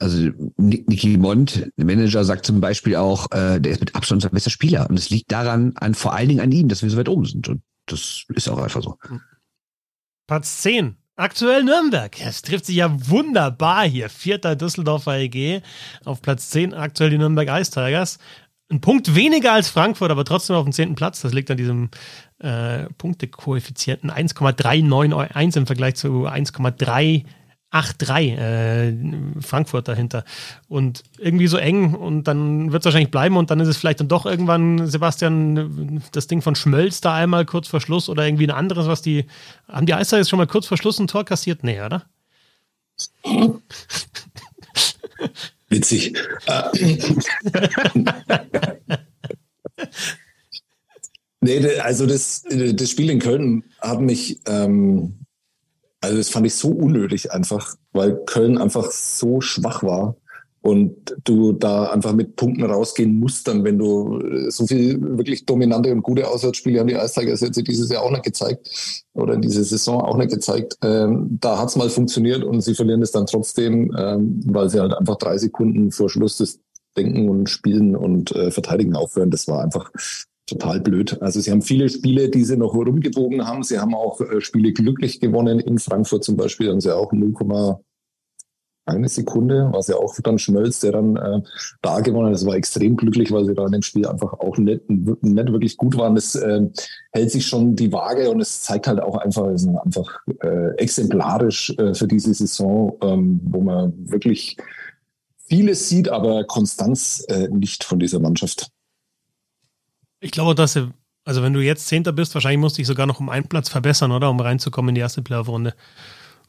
also Niki Mond, der Manager, sagt zum Beispiel auch, äh, der ist mit Abstand unser bester Spieler. Und es liegt daran, an vor allen Dingen an ihm, dass wir so weit oben sind. Und das ist auch einfach so. Platz 10. Aktuell Nürnberg. Es trifft sich ja wunderbar hier. Vierter Düsseldorfer EG auf Platz 10. Aktuell die Nürnberg Ice Tigers. Ein Punkt weniger als Frankfurt, aber trotzdem auf dem zehnten Platz. Das liegt an diesem äh, Punktekoeffizienten 1,391 im Vergleich zu 1,3 8-3 äh, Frankfurt dahinter. Und irgendwie so eng und dann wird es wahrscheinlich bleiben und dann ist es vielleicht dann doch irgendwann, Sebastian, das Ding von Schmölz da einmal kurz vor Schluss oder irgendwie ein anderes, was die. Haben die Eister jetzt schon mal kurz vor Schluss ein Tor kassiert? Nee, oder? (laughs) Witzig. (laughs) nee, also das, das Spiel in Köln hat mich ähm, also das fand ich so unnötig einfach, weil Köln einfach so schwach war und du da einfach mit Punkten rausgehen musst, dann wenn du äh, so viel wirklich dominante und gute Auswärtsspiele haben die Eistigers jetzt dieses Jahr auch nicht gezeigt oder in dieser Saison auch nicht gezeigt. Ähm, da hat's mal funktioniert und sie verlieren es dann trotzdem, ähm, weil sie halt einfach drei Sekunden vor Schluss des Denken und Spielen und äh, Verteidigen aufhören. Das war einfach total blöd. Also sie haben viele Spiele, die sie noch rumgebogen haben. Sie haben auch äh, Spiele glücklich gewonnen. In Frankfurt zum Beispiel haben sie auch 0,1 Sekunde, was ja auch dann Schmölz, der dann äh, da gewonnen hat. Das war extrem glücklich, weil sie da in dem Spiel einfach auch nicht, nicht wirklich gut waren. Das äh, hält sich schon die Waage und es zeigt halt auch einfach, es ist einfach äh, exemplarisch äh, für diese Saison, ähm, wo man wirklich vieles sieht, aber Konstanz äh, nicht von dieser Mannschaft. Ich glaube, dass sie, also wenn du jetzt Zehnter bist, wahrscheinlich musst du dich sogar noch um einen Platz verbessern, oder? Um reinzukommen in die erste Playoff-Runde.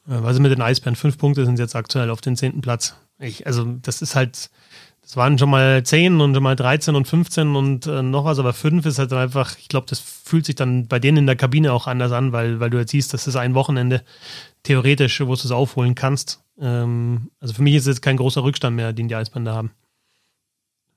Äh, weil sie mit den Eisbären fünf Punkte sind jetzt aktuell auf den zehnten Platz. Ich, also das ist halt, das waren schon mal zehn und schon mal 13 und 15 und äh, noch was, aber fünf ist halt einfach, ich glaube, das fühlt sich dann bei denen in der Kabine auch anders an, weil, weil du jetzt siehst, das ist ein Wochenende theoretisch, wo du es aufholen kannst. Ähm, also für mich ist es jetzt kein großer Rückstand mehr, den die Eisbären da haben.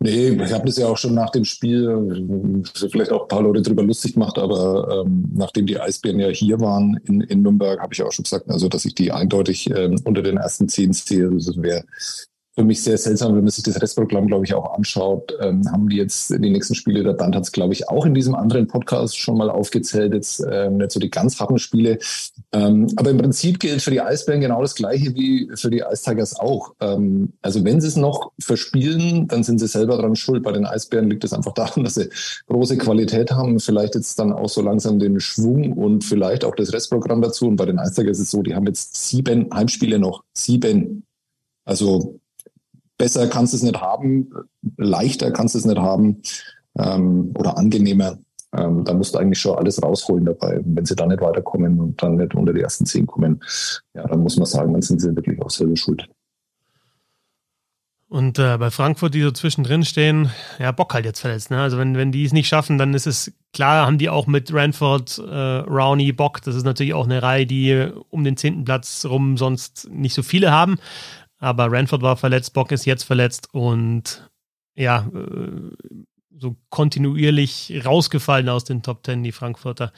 Nee, ich habe das ja auch schon nach dem Spiel, vielleicht auch ein paar Leute drüber lustig gemacht, aber ähm, nachdem die Eisbären ja hier waren in, in Nürnberg, habe ich auch schon gesagt, also dass ich die eindeutig ähm, unter den ersten zehn sehe. Das wäre für mich sehr seltsam, wenn man sich das Restprogramm, glaube ich, auch anschaut. Ähm, haben die jetzt die nächsten Spiele, der Band hat es, glaube ich, auch in diesem anderen Podcast schon mal aufgezählt, jetzt ähm, nicht so die ganz harten Spiele. Ähm, aber im Prinzip gilt für die Eisbären genau das Gleiche wie für die Eistigers auch. Ähm, also wenn sie es noch verspielen, dann sind sie selber dran schuld. Bei den Eisbären liegt es einfach daran, (laughs) dass sie große Qualität haben, vielleicht jetzt dann auch so langsam den Schwung und vielleicht auch das Restprogramm dazu. Und bei den Eistigers ist es so, die haben jetzt sieben Heimspiele noch. Sieben. Also besser kannst du es nicht haben, leichter kannst du es nicht haben ähm, oder angenehmer. Ähm, da musst du eigentlich schon alles rausholen dabei. Und wenn sie dann nicht weiterkommen und dann nicht unter die ersten zehn kommen, ja, dann muss man sagen, dann sind sie wirklich auch selber schuld. Und äh, bei Frankfurt, die so zwischendrin stehen, ja, Bock halt jetzt verletzt. Ne? Also wenn, wenn die es nicht schaffen, dann ist es klar, haben die auch mit Ranford, äh, Rowney, Bock. Das ist natürlich auch eine Reihe, die um den zehnten Platz rum sonst nicht so viele haben. Aber Ranford war verletzt, Bock ist jetzt verletzt und ja, äh, so kontinuierlich rausgefallen aus den Top Ten, die Frankfurter.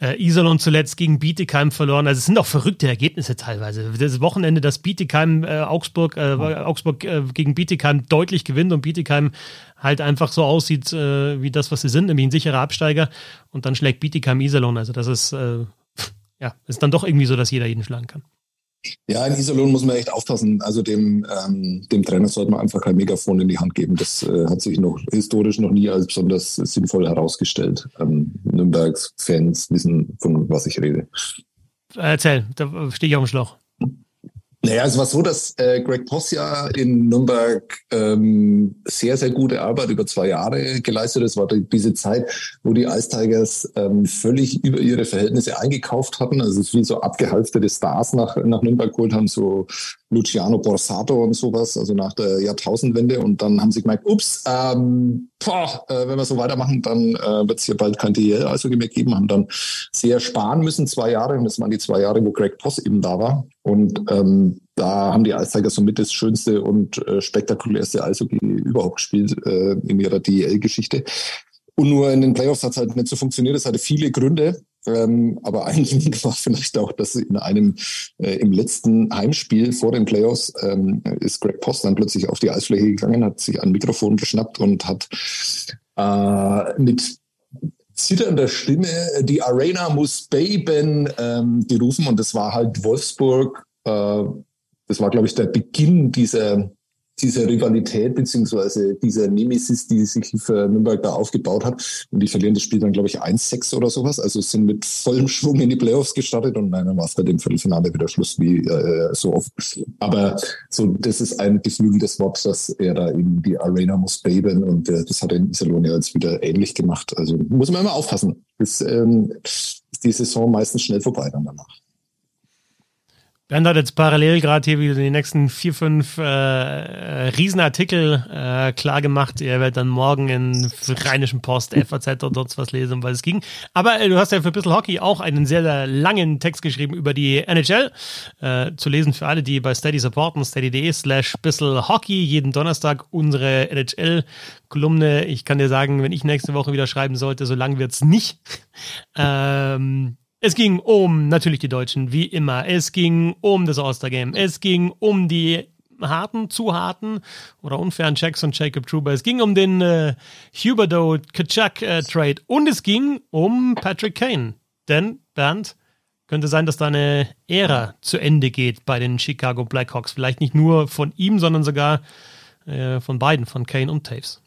Äh, Iserlohn zuletzt gegen Bietigheim verloren. Also es sind auch verrückte Ergebnisse teilweise. Das Wochenende, dass Bietigheim äh, Augsburg, äh, Augsburg äh, gegen Bietigheim deutlich gewinnt und Bietigheim halt einfach so aussieht äh, wie das, was sie sind, nämlich ein sicherer Absteiger. Und dann schlägt Bietigheim Iserlohn. Also das ist, äh, (laughs) ja, ist dann doch irgendwie so, dass jeder jeden schlagen kann. Ja, in Iserlohn muss man echt aufpassen. Also dem, ähm, dem Trainer sollte man einfach kein Megafon in die Hand geben. Das äh, hat sich noch historisch noch nie als besonders sinnvoll herausgestellt. Ähm, Nürnbergs Fans wissen, von was ich rede. Erzähl, da stehe ich auf dem Schlauch. Naja, es war so, dass äh, Greg Poss ja in Nürnberg ähm, sehr, sehr gute Arbeit über zwei Jahre geleistet hat. Es war diese Zeit, wo die Ice Tigers ähm, völlig über ihre Verhältnisse eingekauft hatten. Also es ist wie so abgehalfterte Stars nach, nach Nürnberg geholt haben, so Luciano Borsato und sowas, also nach der Jahrtausendwende. Und dann haben sie gemerkt, ups, ähm, boah, äh, wenn wir so weitermachen, dann äh, wird es hier bald kein DL also mehr geben. Haben dann sehr sparen müssen, zwei Jahre. Und das waren die zwei Jahre, wo Greg Poss eben da war. Und ähm, da haben die Eiszeiger somit das schönste und äh, spektakulärste Eishockey überhaupt gespielt äh, in ihrer DEL-Geschichte. Und nur in den Playoffs hat es halt nicht so funktioniert. Es hatte viele Gründe. Ähm, aber ein (laughs) Grund war vielleicht auch, dass in einem äh, im letzten Heimspiel vor den Playoffs ähm, ist Greg Post dann plötzlich auf die Eisfläche gegangen, hat sich ein Mikrofon geschnappt und hat äh, mit zitternder Stimme, die Arena muss baben, ähm, gerufen und das war halt Wolfsburg. Äh, das war, glaube ich, der Beginn dieser dieser Rivalität beziehungsweise dieser Nemesis, die sich für Nürnberg da aufgebaut hat. Und die verlieren das Spiel dann, glaube ich, 1-6 oder sowas. Also sind mit vollem Schwung in die Playoffs gestartet und dann war es bei dem Viertelfinale wieder Schluss wie äh, so oft. Aber so, das ist ein geflügeltes Wort, dass er da eben die Arena muss baben und äh, das hat er in Iserlohn ja jetzt wieder ähnlich gemacht. Also muss man immer aufpassen. Das, ähm, ist die Saison meistens schnell vorbei dann danach. Bernd hat jetzt parallel gerade hier wieder die nächsten vier, fünf äh, Riesenartikel äh, klar gemacht. Ihr werdet dann morgen in Rheinischen Post, FAZ oder dort was lesen, was es ging. Aber äh, du hast ja für Bissl Hockey auch einen sehr, sehr langen Text geschrieben über die NHL. Äh, zu lesen für alle, die bei Steady supporten, steady.de slash Bissl Hockey. Jeden Donnerstag unsere NHL-Kolumne. Ich kann dir sagen, wenn ich nächste Woche wieder schreiben sollte, so lang wird's nicht. (laughs) ähm, es ging um natürlich die Deutschen, wie immer. Es ging um das All-Star-Game. Es ging um die harten, zu harten oder unfairen Checks von Jacob Truber. Es ging um den äh, Huberdo Kachuk äh, Trade und es ging um Patrick Kane. Denn, Bernd, könnte sein, dass da eine Ära zu Ende geht bei den Chicago Blackhawks. Vielleicht nicht nur von ihm, sondern sogar äh, von beiden, von Kane und Taves.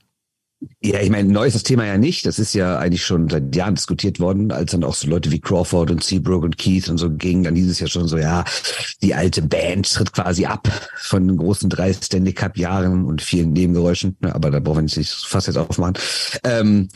Ja, ich meine, neu ist das Thema ja nicht. Das ist ja eigentlich schon seit Jahren diskutiert worden, als dann auch so Leute wie Crawford und Seabrook und Keith und so gingen. Dann hieß es ja schon so, ja, die alte Band tritt quasi ab von den großen drei Stanley Cup Jahren und vielen Nebengeräuschen. Aber da brauchen wir nicht fast jetzt aufmachen. Ähm,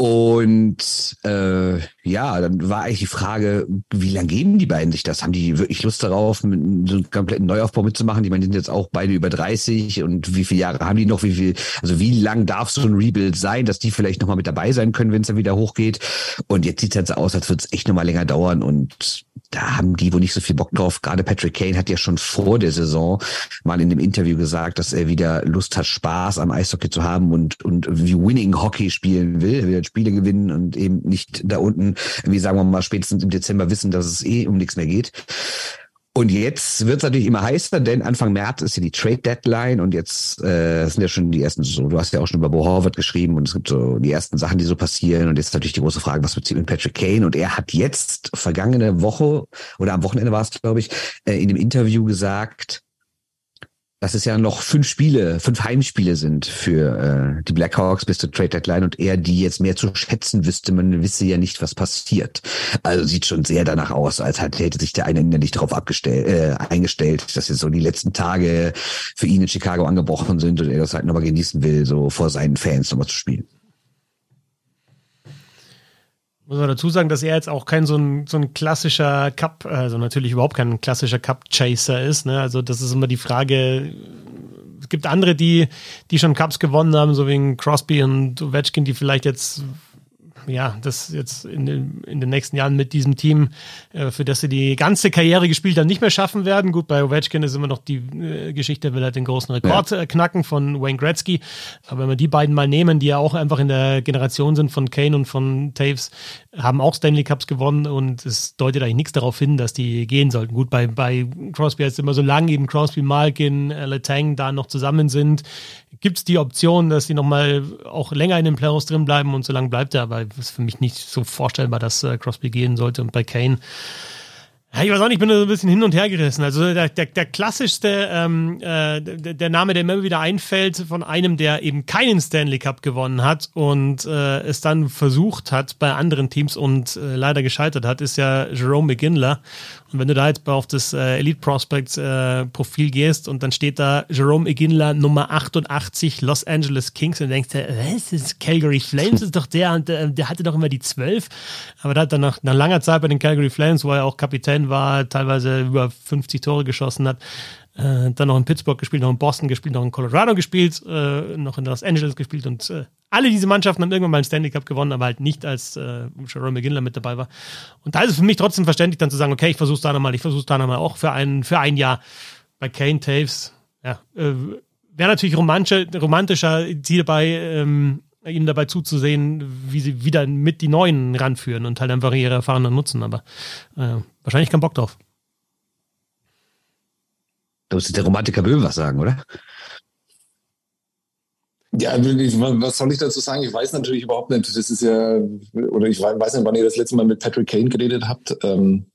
und äh, ja, dann war eigentlich die Frage, wie lange geben die beiden sich das? Haben die wirklich Lust darauf, so einem kompletten Neuaufbau mitzumachen? Ich meine, die sind jetzt auch beide über 30 und wie viele Jahre haben die noch? Wie viel, also wie lang darf so ein Rebuild sein, dass die vielleicht nochmal mit dabei sein können, wenn es dann wieder hochgeht? Und jetzt sieht es halt so aus, als würde es echt nochmal länger dauern und da haben die wohl nicht so viel Bock drauf. Gerade Patrick Kane hat ja schon vor der Saison mal in dem Interview gesagt, dass er wieder Lust hat, Spaß am Eishockey zu haben und, und wie Winning Hockey spielen will. Er will Spiele gewinnen und eben nicht da unten, wie sagen wir mal, spätestens im Dezember wissen, dass es eh um nichts mehr geht. Und jetzt wird es natürlich immer heißer, denn Anfang März ist ja die Trade Deadline und jetzt äh, sind ja schon die ersten, so, du hast ja auch schon über Bo Horvath geschrieben und es gibt so die ersten Sachen, die so passieren. Und jetzt natürlich die große Frage, was passiert mit Patrick Kane? Und er hat jetzt vergangene Woche oder am Wochenende war es, glaube ich, äh, in dem Interview gesagt, dass es ja noch fünf Spiele, fünf Heimspiele sind für äh, die Blackhawks bis zur Trade Deadline und er die jetzt mehr zu schätzen wüsste, man wisse ja nicht, was passiert. Also sieht schon sehr danach aus, als hätte sich der eine nicht darauf abgestellt, äh, eingestellt, dass jetzt so die letzten Tage für ihn in Chicago angebrochen sind und er das halt nochmal genießen will, so vor seinen Fans nochmal zu spielen. Muss man dazu sagen, dass er jetzt auch kein so ein, so ein klassischer Cup, also natürlich überhaupt kein klassischer Cup-Chaser ist. Ne? Also das ist immer die Frage, es gibt andere, die, die schon Cups gewonnen haben, so wie Crosby und Ovechkin, die vielleicht jetzt ja, das jetzt in den, in den nächsten Jahren mit diesem Team, äh, für das sie die ganze Karriere gespielt haben, nicht mehr schaffen werden. Gut, bei Ovechkin ist immer noch die äh, Geschichte, will er den großen Rekord ja. äh, knacken von Wayne Gretzky. Aber wenn wir die beiden mal nehmen, die ja auch einfach in der Generation sind von Kane und von Taves, haben auch Stanley Cups gewonnen und es deutet eigentlich nichts darauf hin, dass die gehen sollten. Gut, bei, bei Crosby heißt es immer, solange eben Crosby, Malkin, äh, Letang da noch zusammen sind, gibt es die Option, dass die nochmal auch länger in den Playoffs drin bleiben und so lange bleibt er. Aber es ist für mich nicht so vorstellbar, dass äh, Crosby gehen sollte. Und bei Kane ja, ich weiß auch nicht, ich bin da so ein bisschen hin und her gerissen. Also der, der, der klassischste, ähm, äh, der, der Name, der mir immer wieder einfällt, von einem, der eben keinen Stanley Cup gewonnen hat und äh, es dann versucht hat bei anderen Teams und äh, leider gescheitert hat, ist ja Jerome McGinler. Und wenn du da jetzt auf das äh, Elite Prospect äh, Profil gehst und dann steht da Jerome McGinler Nummer 88 Los Angeles Kings und denkst, was ist Calgary Flames ist doch der und der, der hatte doch immer die 12. Aber da hat dann nach, nach langer Zeit bei den Calgary Flames, wo er auch Kapitän war, teilweise über 50 Tore geschossen hat. Äh, dann noch in Pittsburgh gespielt, noch in Boston gespielt, noch in Colorado gespielt, äh, noch in Los Angeles gespielt und äh, alle diese Mannschaften haben irgendwann mal einen Stanley Cup gewonnen, aber halt nicht als äh, Sharon McGinley mit dabei war. Und da ist es für mich trotzdem verständlich, dann zu sagen, okay, ich versuch's da nochmal, ich versuch's da nochmal auch für ein, für ein Jahr. Bei Kane Taves, ja, äh, wäre natürlich romantischer, romantischer sie dabei, ähm, ihnen dabei zuzusehen, wie sie wieder mit die Neuen ranführen und halt einfach ihre Erfahrungen nutzen, aber äh, wahrscheinlich keinen Bock drauf. Da muss der Romantiker Böhm was sagen, oder? Ja, was soll ich dazu sagen? Ich weiß natürlich überhaupt nicht. Das ist ja, oder ich weiß nicht, wann ihr das letzte Mal mit Patrick Kane geredet habt. Ähm,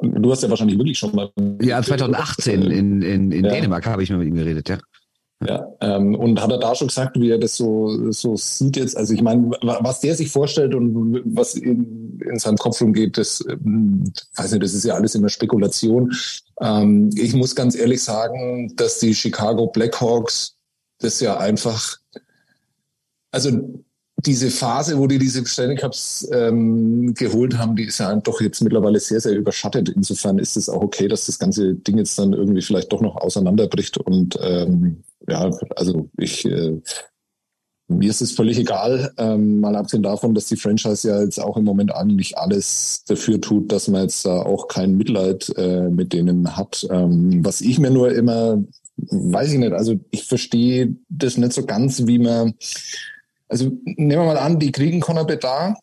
du hast ja wahrscheinlich wirklich schon mal. Ja, 2018 in, in, in ja. Dänemark habe ich mal mit ihm geredet, ja. Ja, ähm, und hat er da schon gesagt, wie er das so, so sieht jetzt? Also ich meine, was der sich vorstellt und was in, in seinem Kopf rumgeht, das ähm, weiß nicht, das ist ja alles immer Spekulation. Ähm, ich muss ganz ehrlich sagen, dass die Chicago Blackhawks das ja einfach, also diese Phase, wo die diese Stanley Cups ähm, geholt haben, die ist ja doch jetzt mittlerweile sehr, sehr überschattet. Insofern ist es auch okay, dass das ganze Ding jetzt dann irgendwie vielleicht doch noch auseinanderbricht und ähm, ja, also ich, äh, mir ist es völlig egal, ähm, mal abgesehen davon, dass die Franchise ja jetzt auch im Moment eigentlich alles dafür tut, dass man jetzt da auch kein Mitleid äh, mit denen hat. Ähm, was ich mir nur immer, weiß ich nicht, also ich verstehe das nicht so ganz, wie man, also nehmen wir mal an, die kriegen Conor Bedard,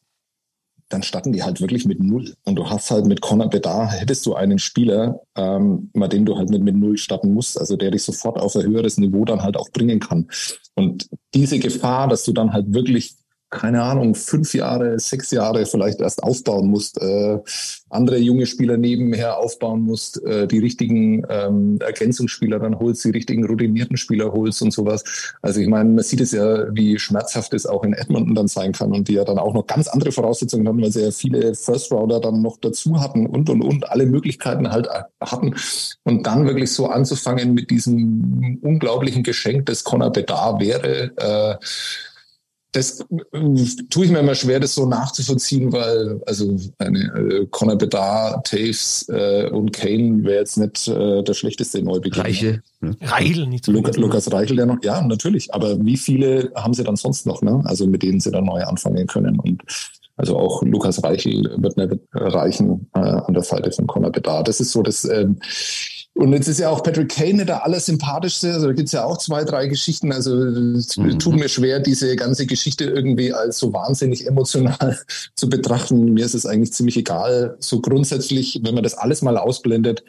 dann starten die halt wirklich mit Null. Und du hast halt mit Conor Bedard, hättest du einen Spieler, ähm, mal den du halt mit, mit Null starten musst, also der dich sofort auf ein höheres Niveau dann halt auch bringen kann. Und diese Gefahr, dass du dann halt wirklich keine Ahnung, fünf Jahre, sechs Jahre vielleicht erst aufbauen musst, äh, andere junge Spieler nebenher aufbauen musst, äh, die richtigen ähm, Ergänzungsspieler dann holst, die richtigen routinierten Spieler holst und sowas. Also ich meine, man sieht es ja, wie schmerzhaft es auch in Edmonton dann sein kann und die ja dann auch noch ganz andere Voraussetzungen hatten, weil sie ja viele First Rounder dann noch dazu hatten und und und alle Möglichkeiten halt hatten und dann wirklich so anzufangen mit diesem unglaublichen Geschenk, das Connor Bedar wäre. Äh, das äh, tue ich mir immer schwer, das so nachzuvollziehen, weil also eine äh, Conor Bedard, Taves äh, und Kane wäre jetzt nicht äh, der schlechteste Neubeginn. Reichel. Ne? Reichel, nicht so Lukas, Lukas Reichel, der noch, ja, natürlich. Aber wie viele haben sie dann sonst noch, ne? Also mit denen sie dann neu anfangen können. Und also auch Lukas Reichel wird nicht reichen äh, an der Seite von Conor Bedard. Das ist so das ähm, und jetzt ist ja auch Patrick Kane der allersympathischste. Also da gibt's ja auch zwei, drei Geschichten. Also es mhm. tut mir schwer, diese ganze Geschichte irgendwie als so wahnsinnig emotional (laughs) zu betrachten. Mir ist es eigentlich ziemlich egal. So grundsätzlich, wenn man das alles mal ausblendet,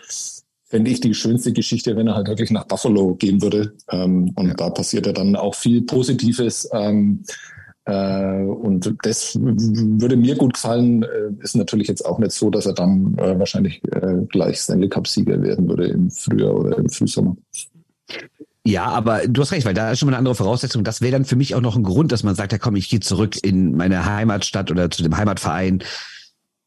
fände ich die schönste Geschichte, wenn er halt wirklich nach Buffalo gehen würde. Ähm, und ja. da passiert ja dann auch viel Positives. Äh, und das würde mir gut gefallen. Äh, ist natürlich jetzt auch nicht so, dass er dann äh, wahrscheinlich gleich Stanley Cup-Sieger werden würde im Frühjahr oder im Frühsommer. Ja, aber du hast recht, weil da ist schon mal eine andere Voraussetzung. Das wäre dann für mich auch noch ein Grund, dass man sagt, ja komm, ich gehe zurück in meine Heimatstadt oder zu dem Heimatverein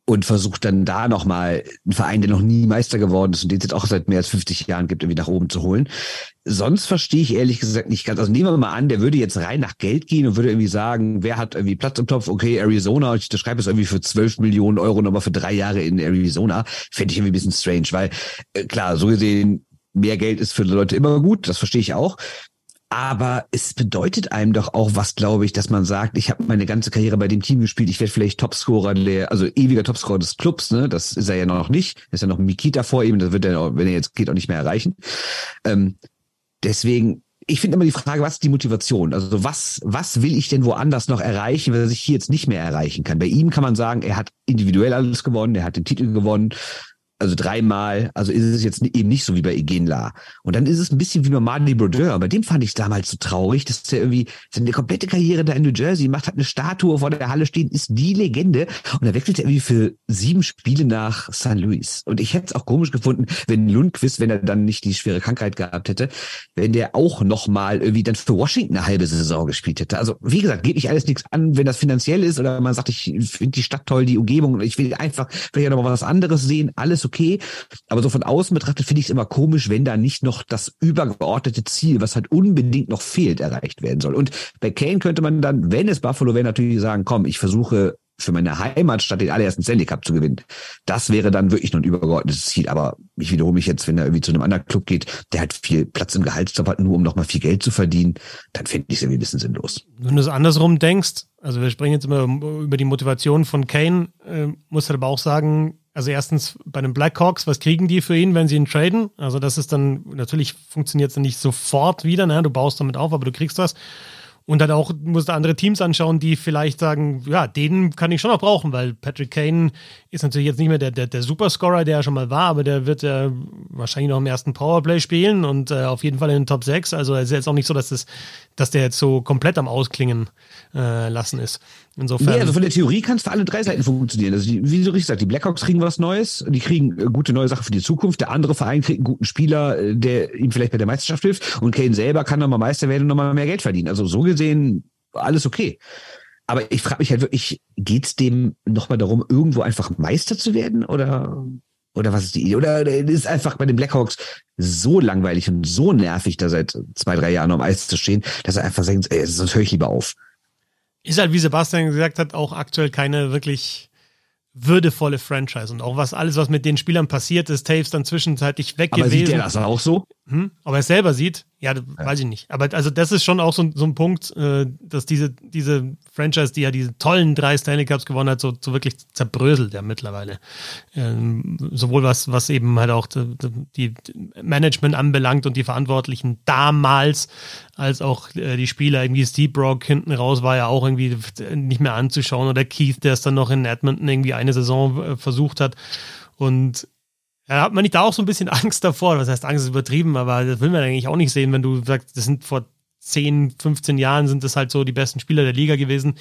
und versucht dann da nochmal einen Verein, der noch nie Meister geworden ist und den es jetzt auch seit mehr als 50 Jahren gibt, irgendwie nach oben zu holen. Sonst verstehe ich ehrlich gesagt nicht ganz. Also nehmen wir mal an, der würde jetzt rein nach Geld gehen und würde irgendwie sagen, wer hat irgendwie Platz im Topf? Okay, Arizona, ich schreibe es irgendwie für 12 Millionen Euro nochmal für drei Jahre in Arizona. Fände ich irgendwie ein bisschen strange, weil äh, klar, so gesehen, mehr Geld ist für Leute immer gut, das verstehe ich auch. Aber es bedeutet einem doch auch was, glaube ich, dass man sagt, ich habe meine ganze Karriere bei dem Team gespielt, ich werde vielleicht Topscorer der, also ewiger Topscorer des Clubs, ne? Das ist er ja noch nicht. Das ist ja noch Mikita vor ihm, das wird er, wenn er jetzt geht, auch nicht mehr erreichen. Ähm, deswegen, ich finde immer die Frage, was ist die Motivation? Also was, was will ich denn woanders noch erreichen, was ich hier jetzt nicht mehr erreichen kann? Bei ihm kann man sagen, er hat individuell alles gewonnen, er hat den Titel gewonnen, also dreimal, also ist es jetzt eben nicht so wie bei Egenla. Und dann ist es ein bisschen wie bei Marley Brodeur. Bei dem fand ich es damals so traurig, dass er irgendwie seine komplette Karriere da in New Jersey macht, hat eine Statue vor der Halle stehen, ist die Legende. Und er wechselt irgendwie für sieben Spiele nach St. Louis. Und ich hätte es auch komisch gefunden, wenn Lundqvist, wenn er dann nicht die schwere Krankheit gehabt hätte, wenn der auch nochmal irgendwie dann für Washington eine halbe Saison gespielt hätte. Also wie gesagt, geht mich alles nichts an, wenn das finanziell ist oder man sagt, ich finde die Stadt toll, die Umgebung und ich will einfach vielleicht noch mal was anderes sehen, alles okay. Aber so von außen betrachtet finde ich es immer komisch, wenn da nicht noch das übergeordnete Ziel, was halt unbedingt noch fehlt, erreicht werden soll. Und bei Kane könnte man dann, wenn es Buffalo wäre, natürlich sagen, komm, ich versuche für meine Heimatstadt den allerersten Stanley Cup zu gewinnen. Das wäre dann wirklich noch ein übergeordnetes Ziel. Aber ich wiederhole mich jetzt, wenn er irgendwie zu einem anderen Club geht, der hat viel Platz im Gehaltstopf hat, nur um nochmal viel Geld zu verdienen, dann finde ich es irgendwie ein bisschen sinnlos. Wenn du es andersrum denkst, also wir sprechen jetzt immer über die Motivation von Kane, äh, muss er aber auch sagen, also erstens bei den Blackhawks, was kriegen die für ihn, wenn sie ihn traden? Also das ist dann, natürlich funktioniert es nicht sofort wieder, ne? du baust damit auf, aber du kriegst das. Und dann auch musst du andere Teams anschauen, die vielleicht sagen, ja, den kann ich schon noch brauchen, weil Patrick Kane ist natürlich jetzt nicht mehr der, der, der Superscorer, der er schon mal war, aber der wird äh, wahrscheinlich noch im ersten Powerplay spielen und äh, auf jeden Fall in den Top 6. Also es ist jetzt auch nicht so, dass, das, dass der jetzt so komplett am Ausklingen äh, lassen ist. Insofern. Nee, also von der Theorie kann es für alle drei Seiten funktionieren. Also die, wie du richtig sagst, die Blackhawks kriegen was Neues, die kriegen äh, gute neue Sachen für die Zukunft. Der andere Verein kriegt einen guten Spieler, äh, der ihm vielleicht bei der Meisterschaft hilft. Und Kane selber kann nochmal Meister werden und nochmal mehr Geld verdienen. Also so gesehen alles okay. Aber ich frage mich halt wirklich, geht's dem nochmal darum, irgendwo einfach Meister zu werden? Oder, oder was ist die Idee? Oder ist einfach bei den Blackhawks so langweilig und so nervig, da seit zwei, drei Jahren am Eis zu stehen, dass er einfach sagt, ey, sonst höre ich lieber auf. Ist halt, wie Sebastian gesagt hat, auch aktuell keine wirklich würdevolle Franchise. Und auch was alles, was mit den Spielern passiert ist, Taves dann zwischenzeitlich weg Aber gewesen. sieht der das auch so? Hm? Aber er selber sieht, ja, weiß ich nicht. Aber also das ist schon auch so, so ein Punkt, äh, dass diese, diese Franchise, die ja diese tollen drei Stanley Cups gewonnen hat, so, so wirklich zerbröselt ja mittlerweile. Ähm, sowohl was, was eben halt auch die, die Management anbelangt und die Verantwortlichen damals, als auch äh, die Spieler, irgendwie Steve Brock hinten raus war ja auch irgendwie nicht mehr anzuschauen oder Keith, der es dann noch in Edmonton irgendwie eine Saison äh, versucht hat. Und ja, hat man nicht da auch so ein bisschen (laughs) Angst davor? Was heißt Angst ist übertrieben, aber das will man eigentlich auch nicht sehen, wenn du sagst, das sind vor 10, 15 Jahren sind das halt so die besten Spieler der Liga gewesen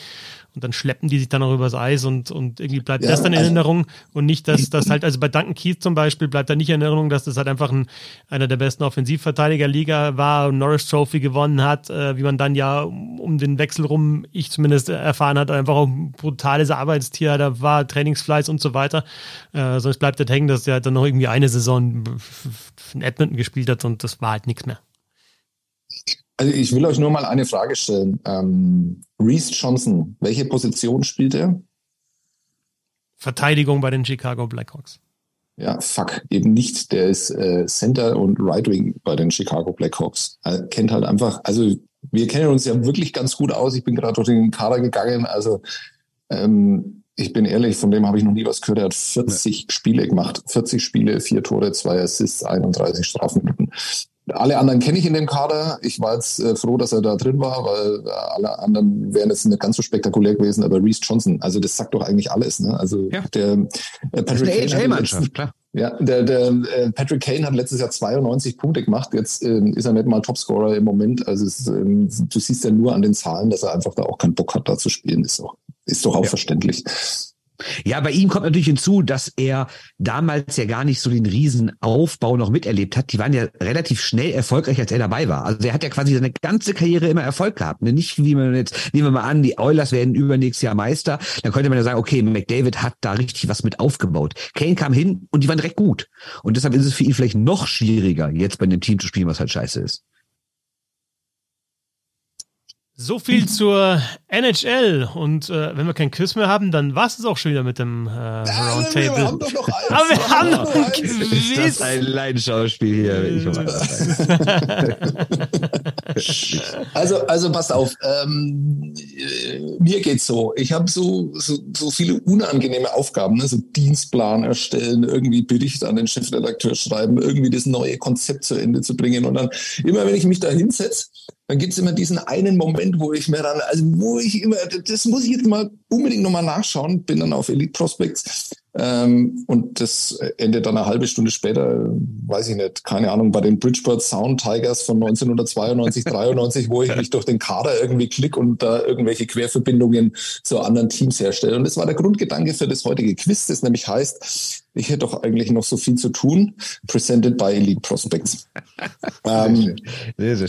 und dann schleppen die sich dann auch übers Eis und, und irgendwie bleibt ja, das dann in also, Erinnerung und nicht, dass das halt, also bei Duncan Keith zum Beispiel bleibt da nicht in Erinnerung, dass das halt einfach ein, einer der besten Offensivverteidiger Liga war, Norris Trophy gewonnen hat, äh, wie man dann ja um, den Wechsel rum, ich zumindest erfahren hat, einfach auch ein brutales Arbeitstier, da war Trainingsfleiß und so weiter. Äh, sonst bleibt halt hängen, dass er halt dann noch irgendwie eine Saison in Edmonton gespielt hat und das war halt nichts mehr. Also ich will euch nur mal eine Frage stellen. Ähm, Reese Johnson, welche Position spielt er? Verteidigung bei den Chicago Blackhawks. Ja, fuck, eben nicht. Der ist äh, Center und Right Wing bei den Chicago Blackhawks. Er kennt halt einfach, also wir kennen uns ja wirklich ganz gut aus. Ich bin gerade durch den Kader gegangen. Also ähm, ich bin ehrlich, von dem habe ich noch nie was gehört. Er hat 40 ja. Spiele gemacht. 40 Spiele, vier Tore, zwei Assists, 31 Strafminuten. Alle anderen kenne ich in dem Kader. Ich war jetzt äh, froh, dass er da drin war, weil äh, alle anderen wären jetzt nicht ganz so spektakulär gewesen. Aber Reese Johnson, also das sagt doch eigentlich alles. Ne? Also ja. der äh, Patrick Kane mannschaft klar. Ja, der, der äh, Patrick Kane hat letztes Jahr 92 Punkte gemacht. Jetzt äh, ist er nicht mal Topscorer im Moment. Also es, äh, du siehst ja nur an den Zahlen, dass er einfach da auch keinen Bock hat, da zu spielen. Ist doch, ist doch auch ja. verständlich. Ja, bei ihm kommt natürlich hinzu, dass er damals ja gar nicht so den Riesenaufbau noch miterlebt hat. Die waren ja relativ schnell erfolgreich, als er dabei war. Also er hat ja quasi seine ganze Karriere immer Erfolg gehabt. Ne? Nicht wie man jetzt, nehmen wir mal an, die Oilers werden übernächstes Jahr Meister. Dann könnte man ja sagen, okay, McDavid hat da richtig was mit aufgebaut. Kane kam hin und die waren direkt gut. Und deshalb ist es für ihn vielleicht noch schwieriger, jetzt bei einem Team zu spielen, was halt scheiße ist. So viel zur NHL. Und äh, wenn wir kein Quiz mehr haben, dann war es auch schon wieder mit dem äh, Roundtable. Wir haben doch noch eins. Aber wir haben noch noch ein. Ist das ein Leidenschauspiel hier? Ich Also, also passt auf. Ähm, äh, mir geht's so. Ich habe so, so, so viele unangenehme Aufgaben, ne? so Dienstplan erstellen, irgendwie Bericht an den Chefredakteur schreiben, irgendwie das neue Konzept zu Ende zu bringen. Und dann immer, wenn ich mich da hinsetze, dann gibt's immer diesen einen Moment, wo ich mir dann, also wo ich immer, das muss ich jetzt mal unbedingt nochmal nachschauen, bin dann auf Elite Prospects ähm, und das endet dann eine halbe Stunde später, weiß ich nicht, keine Ahnung, bei den Bridgeport Sound Tigers von 1992, 93, (laughs) wo ich mich durch den Kader irgendwie klick und da irgendwelche Querverbindungen zu anderen Teams herstelle. Und das war der Grundgedanke für das heutige Quiz, das nämlich heißt, ich hätte doch eigentlich noch so viel zu tun, presented by Elite Prospects. (laughs) ähm.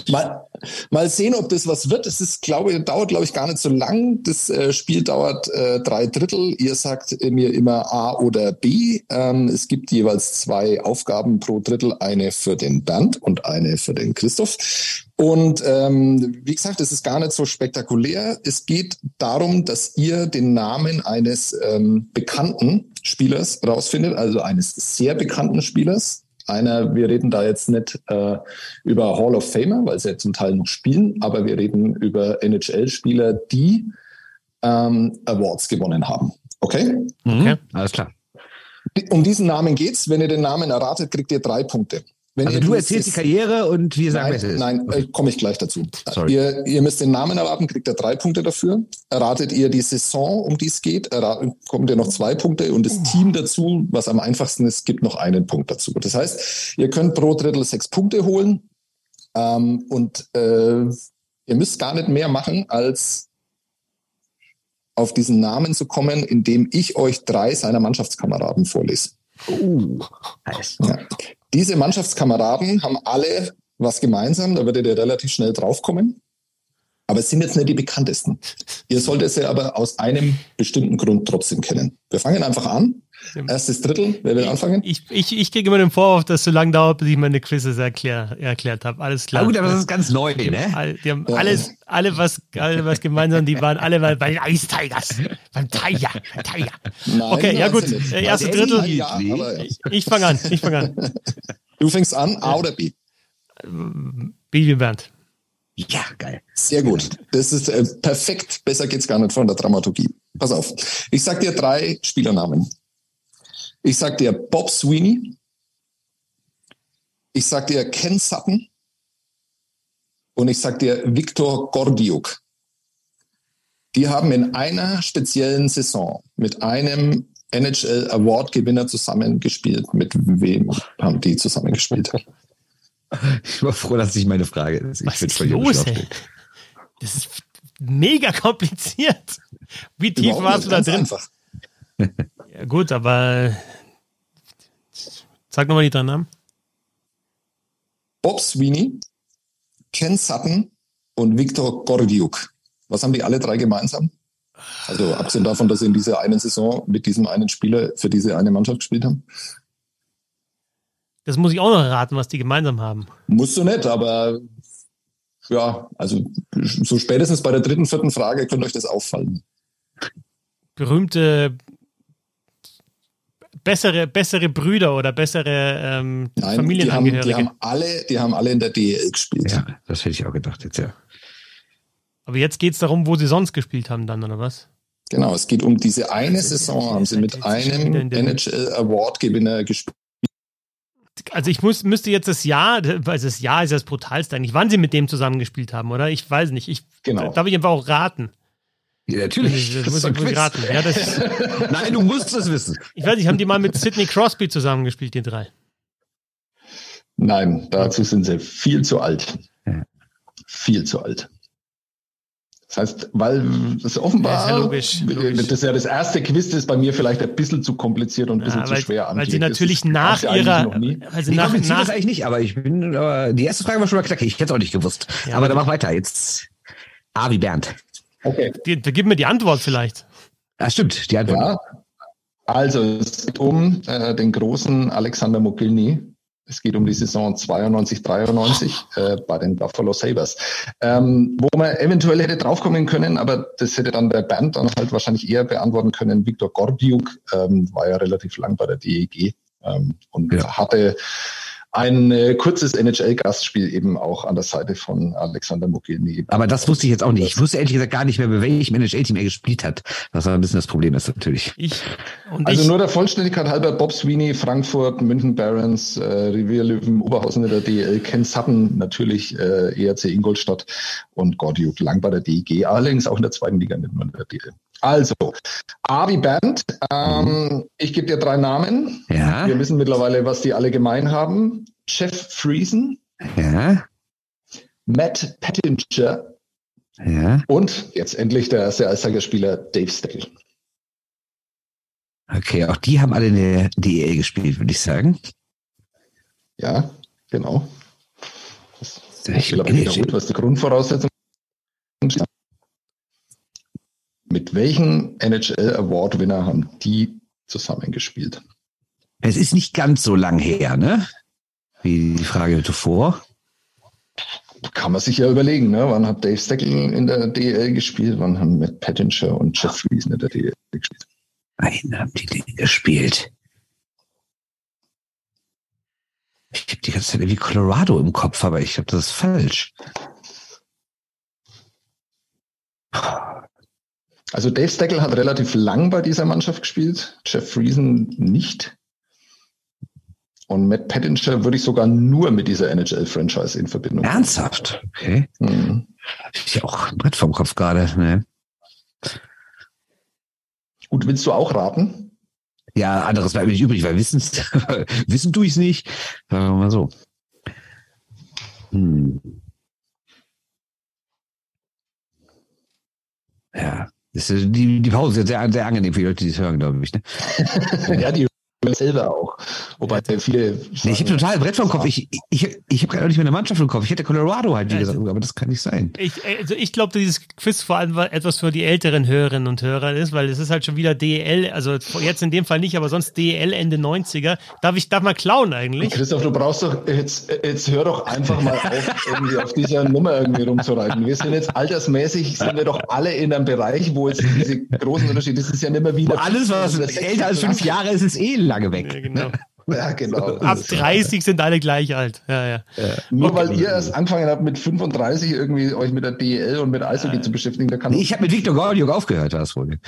Mal, mal sehen, ob das was wird. Es ist, glaube ich, dauert, glaube ich, gar nicht so lang. Das äh, Spiel dauert äh, drei Drittel. Ihr sagt mir immer A oder B. Ähm, es gibt jeweils zwei Aufgaben pro Drittel, eine für den Bernd und eine für den Christoph. Und ähm, wie gesagt, es ist gar nicht so spektakulär. Es geht darum, dass ihr den Namen eines ähm, bekannten Spielers rausfindet, also eines sehr bekannten Spielers. Einer, wir reden da jetzt nicht äh, über Hall of Famer, weil sie ja zum Teil noch spielen, aber wir reden über NHL-Spieler, die ähm, Awards gewonnen haben. Okay? Mhm. Alles klar. Um diesen Namen geht's. Wenn ihr den Namen erratet, kriegt ihr drei Punkte. Wenn Also du erzählst die es- Karriere und wir sagen, wer es Nein, ist. nein äh, komme ich gleich dazu. Sorry. Ihr, ihr müsst den Namen erraten, kriegt ihr drei Punkte dafür. Erratet ihr die Saison, um die es geht, erraten, kommt ihr noch zwei Punkte und das Team dazu, was am einfachsten ist, gibt noch einen Punkt dazu. Das heißt, ihr könnt pro Drittel sechs Punkte holen ähm, und äh, ihr müsst gar nicht mehr machen, als auf diesen Namen zu kommen, indem ich euch drei seiner Mannschaftskameraden vorlese. Uh, heiß. Ja. Diese Mannschaftskameraden haben alle was gemeinsam, da werdet ihr relativ schnell draufkommen. Aber es sind jetzt nicht die bekanntesten. Ihr solltet sie aber aus einem bestimmten Grund trotzdem kennen. Wir fangen einfach an. Erstes Drittel, wer will anfangen? Ich, ich, ich kriege immer den Vorwurf, dass es so lange dauert, bis ich meine Quizzes erklär, erklärt habe. Alles klar. Na gut, aber das ist ganz neu, die haben, ne? all, die haben Ja. alles, alle was, alle was gemeinsam, die waren alle bei, bei den Ice Tigers. Beim Tiger, beim Tiger. Nein, Okay, ja gut. Äh, erste Drittel. Ja, aber Ich, ich fange an, ich fange an. (laughs) du fängst an, A oder B. Bibi Bernd. Ja, geil. Sehr gut. Das ist äh, perfekt. Besser geht's gar nicht von der Dramaturgie. Pass auf. Ich sag dir drei Spielernamen. Ich sag dir Bob Sweeney. Ich sag dir Ken Sutton. Und ich sag dir Viktor Gordiuk. Die haben in einer speziellen Saison mit einem NHL Award Gewinner zusammengespielt. Mit wem haben die zusammengespielt? (laughs) Ich war froh, dass nicht meine Frage ist. Ich Was bin ist völlig los, ey? Das ist mega kompliziert. Wie tief Überhaupt warst du da drin? Einfach. Ja, gut, aber sag nochmal die drei Namen. Bob Sweeney, Ken Sutton und Viktor Gordiuk. Was haben die alle drei gemeinsam? Also abgesehen davon, dass sie in dieser einen Saison mit diesem einen Spieler für diese eine Mannschaft gespielt haben. Das muss ich auch noch raten, was die gemeinsam haben. Musst du nicht, aber ja, also so spätestens bei der dritten, vierten Frage könnte euch das auffallen. Berühmte bessere, bessere Brüder oder bessere ähm, Nein, die haben, Familienangehörige. die haben alle, die haben alle in der DL gespielt. Ja, das hätte ich auch gedacht jetzt, ja. Aber jetzt geht es darum, wo sie sonst gespielt haben dann, oder was? Genau, es geht um diese eine Saison, haben sie mit einem NHL Award Gewinner gespielt. Also ich muss, müsste jetzt das Jahr, also das Jahr ist das brutalste eigentlich, wann sie mit dem zusammengespielt haben, oder? Ich weiß nicht. Ich, Genau. Darf ich einfach auch raten? Ja natürlich. Das, Das muss ich Quiz. raten. Ja, das, (laughs) Nein, du musst es wissen. ich weiß nicht, haben die mal mit Sidney Crosby zusammengespielt, die drei? Nein, dazu sind sie viel zu alt. Viel zu alt. Das heißt, weil das offenbar, Ja, ist ja logisch, logisch. das ist ja das erste Quiz, das ist bei mir vielleicht ein bisschen zu kompliziert und ein bisschen Ja, zu weil, schwer weil sie natürlich Das nach ihrer, also Nee, nach, kompliziert nach das eigentlich nicht, aber ich bin, aber die erste Frage war schon mal knackig. Ich hätte es auch nicht gewusst. Ja, aber aber dann mach weiter. Jetzt A wie Bernd. Okay. die, da gib mir die Antwort vielleicht. Ah, stimmt, die Antwort. Ja. Also, es geht um äh, den großen Alexander Mogilny. Es geht um die Saison 92, 93 (laughs) äh, bei den Buffalo Sabres. Ähm, wo man eventuell hätte draufkommen können, aber das hätte dann der Band dann halt wahrscheinlich eher beantworten können. Viktor Gordiuk ähm, war ja relativ lang bei der DEG ähm, und Ja. hatte ein äh, kurzes NHL-Gastspiel eben auch an der Seite von Alexander Mogilny. Aber das wusste ich jetzt auch nicht. Ich wusste ehrlich gesagt gar nicht mehr, bei welchem NHL-Team er gespielt hat. Was ein bisschen das Problem ist natürlich. Ich und Also ich, nur der Vollständigkeit halber Bob Sweeney, Frankfurt, München Barons, äh, Revier Löwen, Oberhausen in der DL, Ken Sutton natürlich äh, ERC Ingolstadt und Gordiuk lang bei der DEG, allerdings auch in der zweiten Liga, nicht nur in der DL. Also, Abi Band, ähm, ich gebe dir drei Namen. Ja, Wir wissen mittlerweile, was die alle gemein haben. Jeff Friesen, ja, Matt Pettinger ja. und jetzt endlich der erste Eishockeyspieler Dave Steckel. Okay, auch die haben alle in der DEL gespielt, würde ich sagen. Ja, genau. Das Ich- gut, was die Grundvoraussetzung ist. Mit welchem NHL Award Winner haben die zusammengespielt? Es ist nicht ganz so lang her, ne? Wie die Frage zuvor. Kann man sich ja überlegen, ne? Wann hat Dave Steckel in der DL gespielt? Wann haben Matt Pettinger und Jeff Friesen in der DL gespielt? Einen haben die Dinge gespielt. Ich habe die ganze Zeit irgendwie Colorado im Kopf, aber ich glaube, das ist falsch. Also Dave Steckel hat relativ lang bei dieser Mannschaft gespielt, Jeff Friesen nicht. Und Matt Pettinger würde ich sogar nur mit dieser NHL-Franchise in Verbindung bringen. Ernsthaft? Okay. Mhm. Ich ja auch ein Brett vom Kopf gerade. Ne? Gut, willst du auch raten? Ja, anderes bleibt mir nicht übrig, weil wissen, (laughs) wissen tue ich es nicht. Sagen wir mal so. Hm. Ja, ist, die, die Pause ist sehr, sehr angenehm für die Leute, die es hören, glaube ich. Ne? (laughs) ja, die selber auch. Wobei viele. Nee, ich habe total ein Brett vom Kopf. Ich, ich, ich habe gerade auch nicht mehr eine Mannschaft im Kopf. Ich hätte Colorado halt, wie Also- gesagt, aber das kann nicht sein. ich, also ich glaube, dieses Quiz vor allem etwas für die älteren Hörerinnen und Hörer ist, weil es ist halt schon wieder DEL, also jetzt in dem Fall nicht, aber sonst DEL Ende 90er. Darf ich darf mal klauen eigentlich? Christoph, du brauchst doch, jetzt, jetzt hör doch einfach mal auf, irgendwie auf dieser Nummer irgendwie rumzureiten. Wir sind jetzt altersmäßig, sind wir doch alle in einem Bereich, wo jetzt diese großen Unterschiede, das ist ja nicht mehr wieder. Alles, was älter als fünf Jahre ist, ist eh lange weg. (laughs) Ja, genau. Ja, genau. Ab Das ist ja- 30 sind alle gleich alt. Ja, ja. Nur weil ihr erst angefangen habt, mit 35 irgendwie euch mit der DEL und mit Eishockey zu beschäftigen, da kann ich habe mit Viktor Gordiuk aufgehört, das wohl.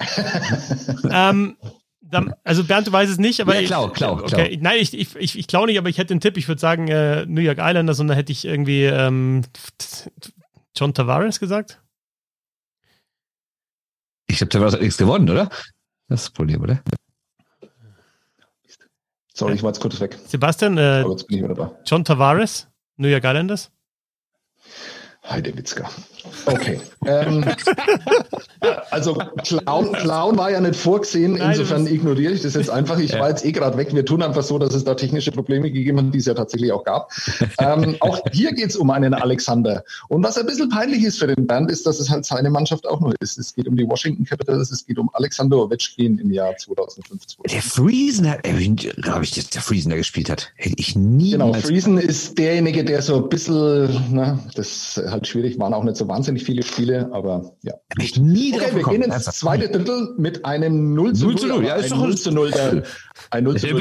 (laughs) ähm, dann, also Bernd, du weißt es nicht, aber Ja, ich- klau, klau, okay. Nein, ich, ich, ich, ich klau nicht, aber ich hätte einen Tipp. Ich würde sagen äh, New York Islanders und da hätte ich irgendwie ähm, John Tavares gesagt. Ich glaube, Tavares hat nichts gewonnen, oder? Das ist das Problem, oder? Sorry, ich war jetzt kurz weg. Sebastian, äh, Aber jetzt bin ich wieder da. John Tavares, New York Islanders. Heidewitzka. Okay. ähm, (laughs) also Clown, Clown war ja nicht vorgesehen, insofern ignoriere ich das jetzt einfach. Ich war jetzt eh gerade weg. Wir tun einfach so, dass es da technische Probleme gegeben hat, die es ja tatsächlich auch gab. Ähm, auch hier geht es um einen Alexander. Und was ein bisschen peinlich ist für den Bernd, ist, dass es halt seine Mannschaft auch nur ist. Es geht um die Washington Capitals, es geht um Alexander Ovechkin im Jahr 2015. Der Friesen hat, äh, glaube ich, dass der Friesen da gespielt hat. Hätte ich nie. Genau, Friesen ist derjenige, der so ein bisschen, na, das ist halt schwierig, waren auch nicht so wahnsinnig viele Spiele, aber ja. Hab ich nie Okay, wir gehen ins zweite Drittel mit einem 0 zu 0. 0 zu 0, ja, ist doch 0 zu 0. Ein 0 zu 0.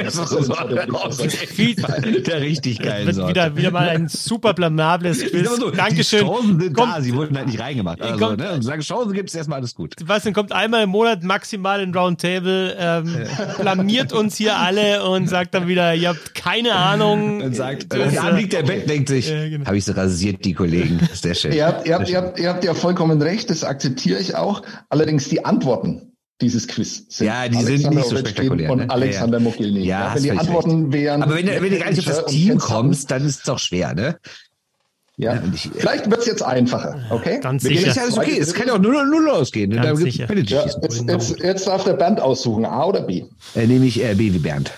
Der richtig geile wird Sorte. wieder, wieder mal ein super blamables Quiz. so, Dankeschön. Die Chancen sind Komm. da, sie wurden halt nicht reingemacht. Also, Kommt- ne? Und sagen, Chancen gibt es erstmal alles gut. Sebastian kommt einmal im Monat maximal in Roundtable, ähm, (laughs) blamiert uns hier alle und sagt dann wieder, ihr habt keine Ahnung. Und sagt, Das, äh, der äh, Anblick der Bett denkt sich, Ja, genau. habe ich so rasiert, die Kollegen. Sehr schön. Ihr habt, ihr, habt, ihr, habt, ihr habt ja vollkommen recht, das akzeptiere ich auch. Allerdings die Antworten dieses Quiz sind Ja, die sind nicht so Ovechkin spektakulär, Und ne? Alexander Ja, ja. Mogilny. Ja, Ja, wenn die Antworten wären. Aber wenn, du- wenn du gar nicht auf das Team kommst, dann ist es doch schwer, ne? Ja. Ja, ich- Vielleicht wird es jetzt einfacher, okay? Ganz sicher. Ist alles okay. Es kann ja auch 0 0 ausgehen. Ganz Da gibt's sicher. Ja, jetzt, jetzt, jetzt darf der Bernd aussuchen, A oder B. Äh, nehme ich äh, B wie Bernd.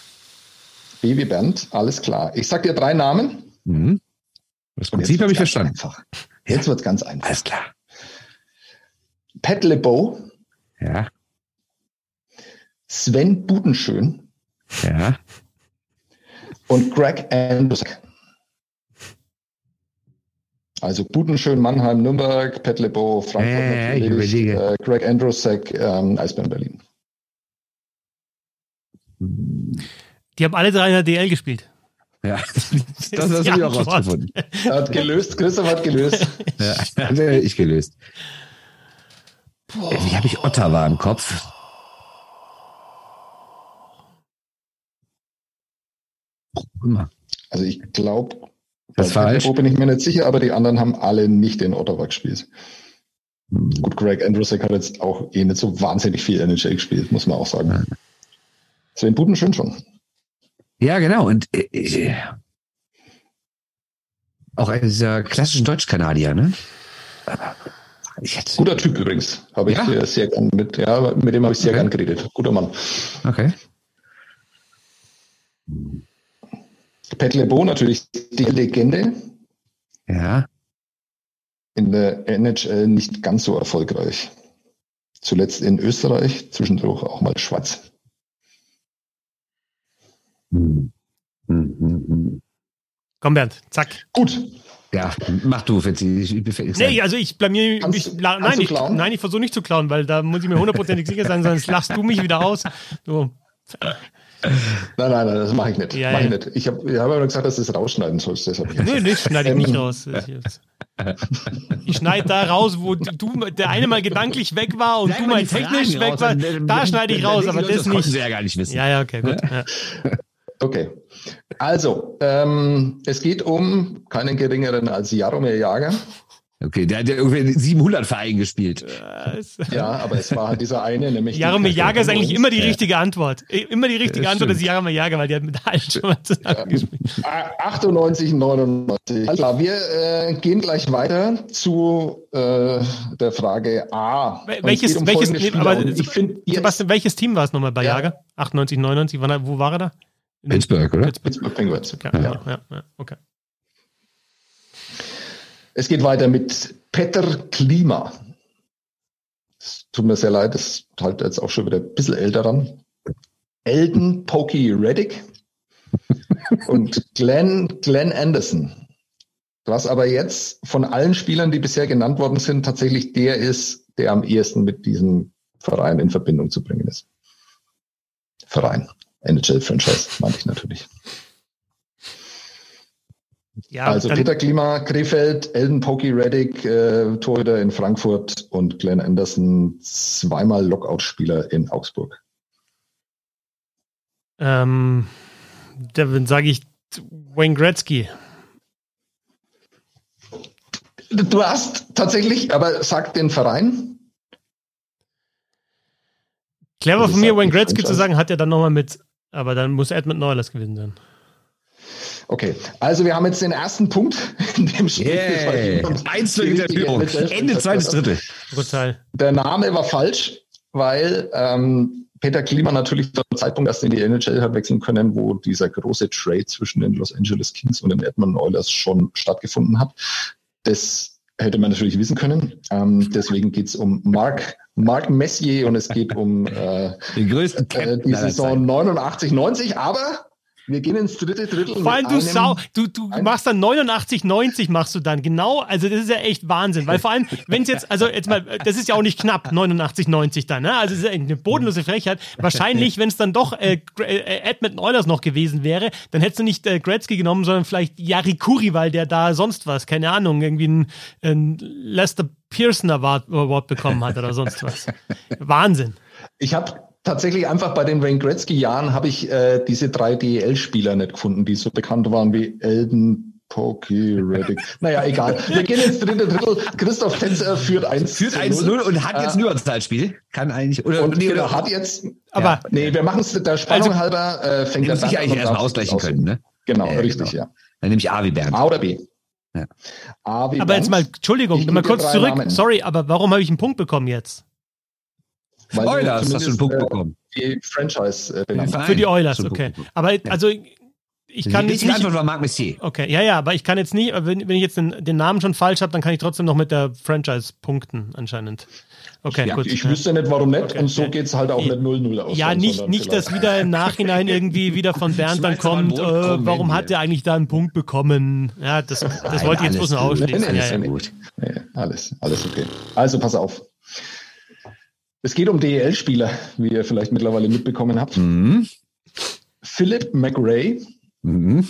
B wie Bernd, alles klar. Ich sag dir drei Namen. Mhm. Das Prinzip habe ich wird's ganz verstanden. Einfach. Jetzt wird es ganz einfach. Alles klar. Pat LeBeau, Ja, Sven Budenschön ja. und Greg Andrusek. Also Budenschön, Mannheim, Nürnberg, Pat LeBeau, Frankfurt, Ja, ja, ja, ich natürlich, überlege. äh, Greg Andrusek, ähm, Eisbären Berlin. Die haben alle drei in der DL gespielt. Ja, (laughs) das, ist das (laughs) hast du auch rausgefunden. Er hat gelöst, Christoph hat gelöst. Ja, (laughs) ich gelöst. Äh, Wie habe ich Ottawa im Kopf? Immer. Also ich glaube, Das ist falsch. bin ich mir nicht sicher, aber die anderen haben alle nicht in Ottawa gespielt. Hm. Gut, Greg Andrusek hat jetzt auch eh nicht so wahnsinnig viel NHL gespielt, muss man auch sagen. Sven Budenschön schon. Ja, genau. Und äh, äh, auch einer dieser klassischen Deutsch-Kanadier, ne? Guter Typ übrigens. Habe ich Ja? sehr gern mit, ja, mit dem habe ich sehr Okay. gern geredet. Guter Mann. Okay. Pat LeBeau natürlich die Legende. Ja. In der NHL nicht ganz so erfolgreich. Zuletzt in Österreich, zwischendurch auch mal Schweiz. Hm. Hm, hm, hm. Komm, Bernd, zack. Gut, Ja, mach du, Fitzi. Ich, ich, ich, Nee, also ich blamier Kannst mich. la- kannst Nein, ich, klauen? nein, ich versuche nicht zu klauen, weil da muss ich mir hundertprozentig sicher sein, sonst lachst du mich wieder aus. So. Nein, nein, nein, das mache ich nicht. Ja, mach ich ja. nicht. Ich habe ich hab aber gesagt, dass du es rausschneiden sollst. Deshalb. Nee, nee, schneide ich nicht Ähm, raus. Ich, schneide da raus, wo du der eine mal gedanklich weg war und du mal technisch weg warst. Da schneide ich raus, aber das Das nicht. ja gar nicht wissen. Ja, ja, okay, gut. Ja. (laughs) Okay. Also, ähm, es geht um keinen geringeren als Jaromir Jager. Okay, der hat ja irgendwie in 700 Vereinen gespielt. Ja, aber es war halt dieser eine, nämlich. Jaromir Jager ist eigentlich immer die richtige Antwort. Immer die richtige Ja, Antwort ist. Jaromir Jager, weil die hat mit allen schon mal zusammengespielt. Ah, 98, 99. Alles klar, wir äh, gehen gleich weiter zu äh, der Frage A. Welches, um welches, nee, Spieler. aber ich Sebastian, welches Team war es nochmal bei Ja. Jager? 98, 99, wann, wo war er da? Pittsburgh, oder? Pittsburgh Penguins. Ja, Ja. ja. Ja, ja, okay. Es geht weiter mit Peter Klima. Es tut mir sehr leid, das ist halt jetzt auch schon wieder ein bisschen älter dran. Elden Pokey Reddick (laughs) und Glenn, Glenn Anderson. Was aber jetzt von allen Spielern, die bisher genannt worden sind, tatsächlich der ist, der am ehesten mit diesem Verein in Verbindung zu bringen ist. Verein. NHL-Franchise, meinte ich natürlich. Ja, also Peter Klima, Krefeld, Elden Pokey Reddick, äh, Torhüter in Frankfurt und Glenn Anderson, zweimal Lockout-Spieler in Augsburg. ähm, dann sage ich Wayne Gretzky. Du hast tatsächlich, aber sag den Verein. Clever Also von mir, Wayne Gretzky zu sagen, hat er dann nochmal mit, aber dann muss Edmund Neulers gewesen sein. Okay, also wir haben jetzt den ersten Punkt in dem Spiel. Yeah. Eins zu Die der Führung. Ende zweites Drittel. Brutal. Der Name war falsch, weil ähm, Peter Klima natürlich zum Zeitpunkt erst in die NHL hat wechseln können, wo dieser große Trade zwischen den Los Angeles Kings und den Edmonton Oilers schon stattgefunden hat. Das hätte man natürlich wissen können. Ähm, deswegen geht's um Marc, Marc Messier und es geht um äh, Den größten äh, die Saison Zeiten. 89, 90, aber wir gehen ins dritte Drittel. Vor allem du Sau, du, du machst dann 89, 90 machst du dann. Genau, also das ist ja echt Wahnsinn. Weil vor allem, wenn es jetzt, also jetzt mal, das ist ja auch nicht knapp, 89, 90 dann, ne? Also es ist ja eine bodenlose Frechheit. Wahrscheinlich, (laughs) wenn es dann doch äh, äh, Edmonton Oilers noch gewesen wäre, dann hättest du nicht äh, Gretzky genommen, sondern vielleicht Jari Kuri, weil der da sonst was, keine Ahnung, irgendwie ein, ein Lester Pearson Award, Award bekommen hat oder sonst was. (laughs) Wahnsinn. Ich habe tatsächlich einfach bei den Wayne Gretzky-Jahren habe ich äh, diese drei DEL-Spieler nicht gefunden, die so bekannt waren wie Elden, Pokey, Reddick. (laughs) Naja, egal. Wir gehen ins dritte Drittel. Christoph Tänzer führt 1 Führt zu 1-0 und hat jetzt Äh, nur ein Zeitspiel. Kann eigentlich. Oder, Und nee, oder hat jetzt. Aber Nee, wir machen es der Spannung Also- halber. Äh, fängt hätte der sich Bernd eigentlich erstmal ausgleichen können, ne? Genau, Ja, richtig, genau. ja. Dann nehme ich A wie Bernd. A oder B? Ja. A wie Aber jetzt mal. Entschuldigung, mal kurz zurück. Namen. Sorry, aber warum habe ich einen Punkt bekommen jetzt? Weil du Oilers, hast du einen Punkt äh, bekommen. Die Franchise äh, benannt. Für die Oilers, okay. Aber also, ich kann jetzt nicht. Antwort war Marc Messier. Okay, ja, ja, aber ich kann jetzt nicht, wenn, wenn ich jetzt den, den Namen schon falsch habe, dann kann ich trotzdem noch mit der Franchise punkten, anscheinend. Okay, Ja, gut. Ich wüsste nicht, warum nicht. Okay. Und so Ja. geht's halt auch nicht 0-0 aus. Ja, nicht, nicht dass wieder im Nachhinein irgendwie wieder von (laughs) Bernd dann kommt, äh, warum hat er eigentlich da einen Punkt bekommen? Ja, das, das Nein, wollte ich jetzt bloß noch ausschließen. Nein, nein, Ja, alles ja. ja alles, alles okay. Also pass auf. Es geht um DEL-Spieler, wie ihr vielleicht mittlerweile mitbekommen habt. Mhm. Philip McRae, Mhm.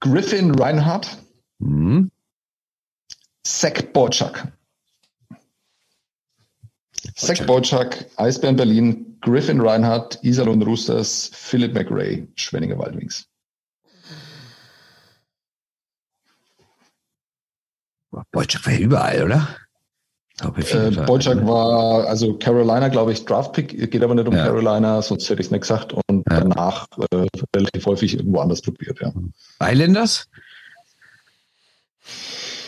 Griffin Reinhardt, Mhm. Zach Borchak. Zach Borchak, Eisbären Berlin, Griffin Reinhardt, Iserlohn Roosters, Philip McRae, Schwenninger Wildwings. Boyczak war überall, oder? Äh, war, also Carolina, glaube ich, Draftpick, geht aber nicht um Ja. Carolina, sonst hätte ich es nicht gesagt. Und Ja. danach äh, relativ häufig irgendwo anders probiert, ja. Islanders?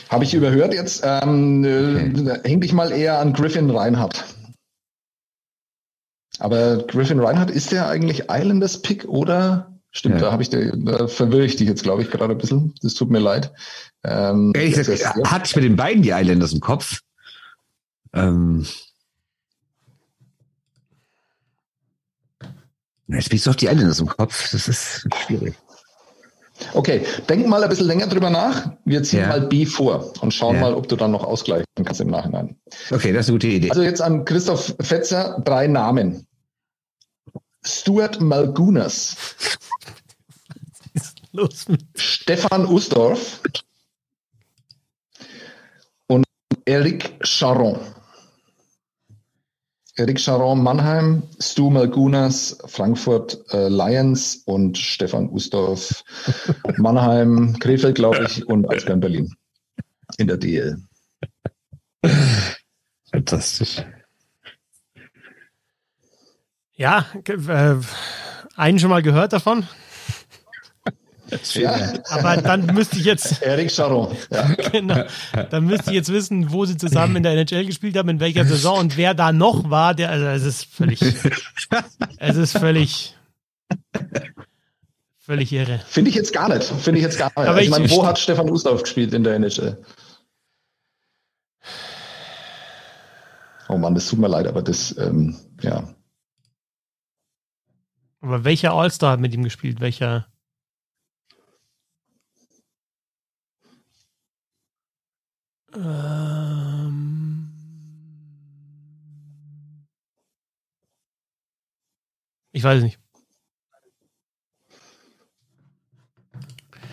Habe ich überhört jetzt. Ähm, Okay. äh, häng dich mal eher an Griffin Reinhardt. Aber Griffin Reinhardt, ist der eigentlich Islanders Pick oder? Stimmt, Ja. da habe ich, den- da verwirre ich dich jetzt, glaube ich, gerade ein bisschen. Das tut mir leid. Ähm, Ehrlich gesagt, hatte ich mit den beiden die Islanders im Kopf. Ähm, jetzt bist du auf die Islanders im Kopf. Das ist schwierig. Okay, denk mal ein bisschen länger drüber nach. Wir ziehen Ja. mal B vor und schauen Ja. mal, ob du dann noch ausgleichen kannst im Nachhinein. Okay, das ist eine gute Idee. Also jetzt an Christoph Fetzer drei Namen. Stuart Malgunas, Los Stefan Usdorf und Eric Charon. Eric Charon Mannheim, Stu Malgunas Frankfurt äh, Lions und Stefan Usdorf (laughs) Mannheim, Krefeld, glaube ich, und Eisbären Berlin in der DL. Fantastisch. Ja, äh, einen schon mal gehört davon, Ja, aber dann müsste ich jetzt, (laughs) Eric Charon. Ja. (laughs) genau, dann müsste ich jetzt wissen, wo sie zusammen in der NHL gespielt haben, in welcher Saison und wer da noch war. Der, also es ist völlig, (laughs) es ist völlig, völlig irre. Finde ich jetzt gar nicht. Finde ich jetzt gar nicht. Aber ich ich- meine, wo hat Stefan Usdorf gespielt in der NHL? Oh Mann, das tut mir leid, aber das, ähm, ja. Aber welcher All-Star hat mit ihm gespielt? Welcher? Ähm ich weiß es nicht.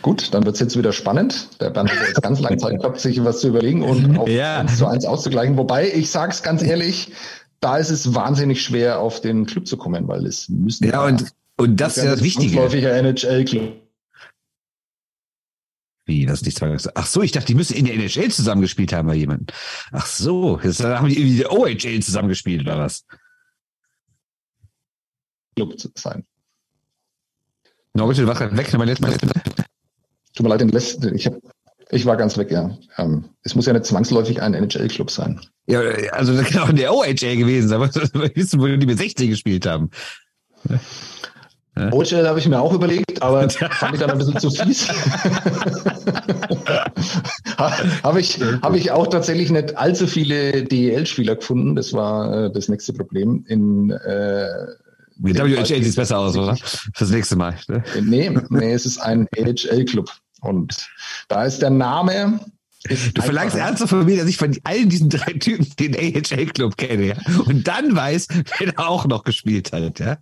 Gut, dann wird es jetzt wieder spannend. Der Bernd hat jetzt ganz lange Zeit gehabt, sich was zu überlegen und (laughs) auf Ja. 1 zu 1 auszugleichen. Wobei, ich sage es ganz ehrlich, da ist es wahnsinnig schwer, auf den Club zu kommen, weil es müssen Ja, und, und das ist ja das Wichtige. Häufiger NHL-Club. Wie, das nicht zwangsläufig. Ach so, ich dachte, die müssen in der NHL zusammengespielt haben bei jemandem. Ach so, jetzt haben die irgendwie der OHL zusammengespielt oder was? Club zu sein. Norbert, du warst gerade weg. Letztes Mal. Tut mir leid, den letzten, ich, hab, ich war ganz weg, ja. Ähm, es muss ja nicht zwangsläufig ein NHL-Club sein. Ja, also das kann auch in der OHL gewesen sein. (laughs) Wir wissen, wo die mit 16 gespielt haben. OHL habe ich mir auch überlegt, aber (laughs) fand ich dann ein bisschen zu fies. (laughs) habe ich, hab ich auch tatsächlich nicht allzu viele DEL-Spieler gefunden. Das war äh, das nächste Problem. In, äh, Die WHL sieht besser aus, oder? Fürs nächste Mal. Ne? nee, nee, es ist ein AHL-Club. Und da ist der Name. Du verlangst ernsthaft von mir, dass ich von allen diesen drei Typen den AHL-Club kenne, ja? Und dann weiß, wer da auch noch gespielt hat, ja?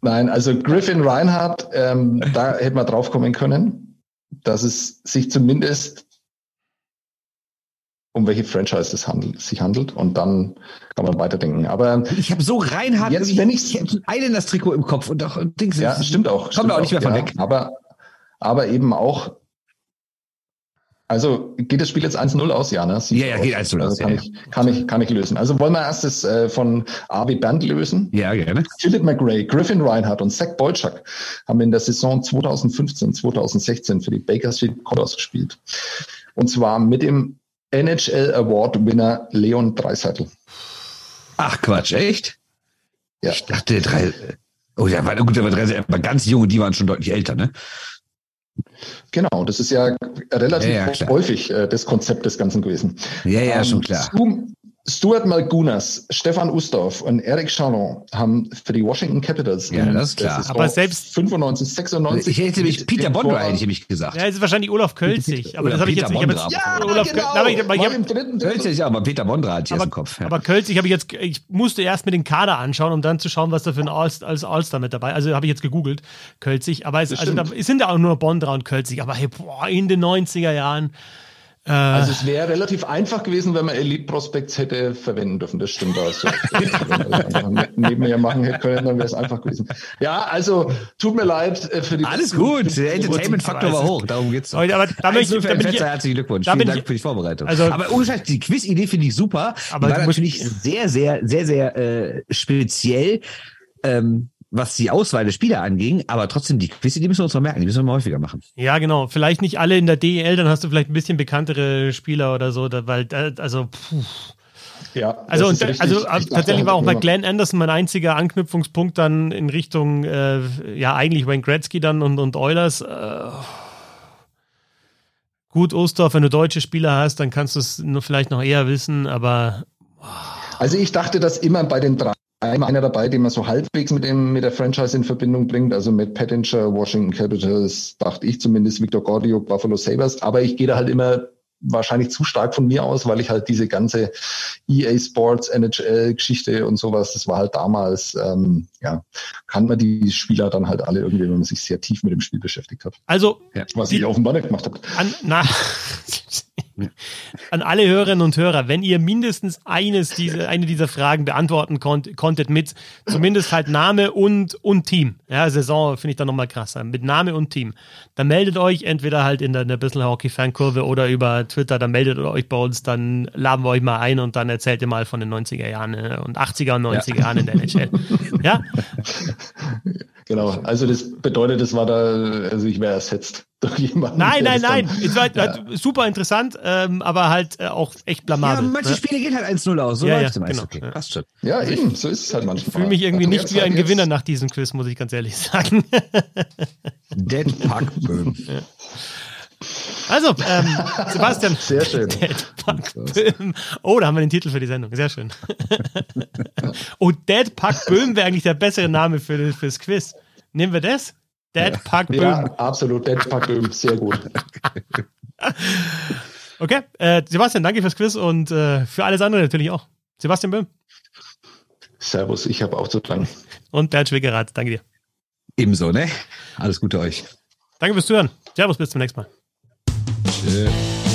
Nein, also Griffin Reinhardt, ähm, da hätte man drauf kommen können, dass es sich zumindest um welche Franchise es handelt, sich handelt und dann kann man weiterdenken. Aber Ich habe so reinhart, Jetzt, ich, wenn ich's- ich habe ein Islanders-Trikot im Kopf und auch und Dings. ja, das- stimmt auch. Wir stimmt auch nicht mehr von ja. weg. Aber, aber eben auch Also geht das Spiel jetzt 1-0 aus, ja, ne? Ja, ja, geht 1-0 also aus. Kann, ja, ich, kann, ich, kann ich lösen. Also wollen wir erst das äh, von Avi Band lösen? Ja, gerne. Philip McRae, Griffin Reinhardt und Zach Bolchak haben in der Saison 2015, 2016 für die Bakersfield Condors gespielt. Und zwar mit dem NHL Award Winner Leon Dreiseitel. Ach Quatsch, echt? Ja. Ich dachte drei. Oh, war gut, der war, drei, war ganz jung und die waren schon deutlich älter, ne? Genau, das ist ja relativ Ja, ja, häufig äh, das Konzept des Ganzen gewesen. Ja, ja, Ähm, schon klar. Stu, Stuart Malgunas, Stefan Ustorf und Eric Chalon haben für die Washington Capitals Ja, das ist klar. Saison Aber selbst- 95, 96 Ich hätte mich mit Peter Bondra hätte ich nämlich gesagt. Ja, es ist wahrscheinlich Olaf Kölzig. Aber Oder das habe ich Peter jetzt nicht. Ich jetzt, Ja, Olaf, genau. aber ich, aber ich, hab- dritten Peter Bondra hatte ich erst aber, im Kopf. Ja. aber Kölzig habe ich jetzt, ich musste erst mir den Kader anschauen, um dann zu schauen, was da für ein All, als All-Star mit dabei Also habe ich jetzt gegoogelt, Kölzig. Aber es, Das also da, es sind ja auch nur Bondra und Kölzig. Aber hey, boah, in den 90er Jahren. Äh, Also es wäre relativ einfach gewesen, wenn man Elite Prospects hätte verwenden dürfen. Das stimmt. (laughs) Recht. wenn man das einfach nebenher machen hätte können, dann wäre es einfach gewesen. Ja, also tut mir leid äh, für die. Alles gut, der Entertainment-Faktor war hoch, darum geht's doch. aber da bin ich, 1-0 für da bin ich, herzlichen Glückwunsch. Vielen Dank ich- für die Vorbereitung. also- aber ohne Scheiß, die Quiz-Idee finde ich super. Aber die war natürlich sehr, sehr, sehr, sehr äh, speziell, ähm, was die Auswahl der Spieler anging. Aber trotzdem, die Quiz-Idee müssen wir uns noch merken. Die müssen wir mal häufiger machen. Ja, genau. Vielleicht nicht alle in der DEL, dann hast du vielleicht ein bisschen bekanntere Spieler oder so, da, weil, da, also, puh. Ja, Also, das und, also äh, tatsächlich war auch bei Glenn Anderson mein einziger Anknüpfungspunkt dann in Richtung, äh, ja, eigentlich Wayne Gretzky dann und, und Oilers. Äh, gut, Ostorf, wenn du deutsche Spieler hast, dann kannst du es vielleicht noch eher wissen, aber Also ich dachte, dass immer bei den drei immer einer dabei, den man so halbwegs mit dem mit der Franchise in Verbindung bringt. Also mit Pettinger, Washington Capitals, dachte ich zumindest, Victor Gordio, Buffalo Sabres. Aber ich gehe da halt immer wahrscheinlich zu stark von mir aus, weil ich halt diese ganze EA Sports, NHL-Geschichte und sowas, das war halt damals, ähm, ja, kann man die Spieler dann halt alle irgendwie, wenn man sich sehr tief mit dem Spiel beschäftigt hat. also Was Die- ich offenbar nicht gemacht habe. an, na, (laughs) an alle Hörerinnen und Hörer, wenn ihr mindestens eines diese, eine dieser Fragen beantworten konnt, konntet mit zumindest halt Name und, und Team, ja, Saison finde ich dann nochmal krasser, mit Name und Team, dann meldet euch entweder halt in der, in der Bissl Hockey Fankurve oder über Twitter, dann meldet ihr euch bei uns, dann laden wir euch mal ein und dann erzählt ihr mal von den 90er Jahren äh, und 80er und 90er Jahren in der NHL. Ja, (laughs) Genau. Also das bedeutet, das war da, also ich wäre ersetzt (laughs) durch jemanden. nein, nein, nein, dann- es war halt super interessant, ähm, aber halt äh, auch echt Ja, blamabel. manche ne? Spiele gehen halt 1-0 aus. So Ja, läuft's ja, im genau. Ja. Passt schon. Ja, eben, so ist es halt manchmal. Ich fühle mich irgendwie nicht wie ein jetzt- Gewinner nach diesem Quiz, muss ich ganz ehrlich (laughs) sagen. Dead Puck Böhm. Also, ähm, (laughs) Sebastian. Sehr schön. (laughs) Deadpack Böhm. Oh, da haben wir den Titel für die Sendung. Sehr schön. (laughs) oh, Deadpack Böhm wäre eigentlich der bessere Name für, fürs Quiz. Nehmen wir das? Deadpack Böhm. Ja, absolut. Deadpack Böhm, sehr gut. Okay, äh, Sebastian, danke fürs Quiz und äh, für alles andere natürlich auch. Sebastian Böhm Servus, ich habe auch zu lang. und Bert Schwickerath. Danke dir. Ebenso, ne? Alles Gute euch. Danke fürs Zuhören. Servus, bis zum nächsten Mal. Yeah.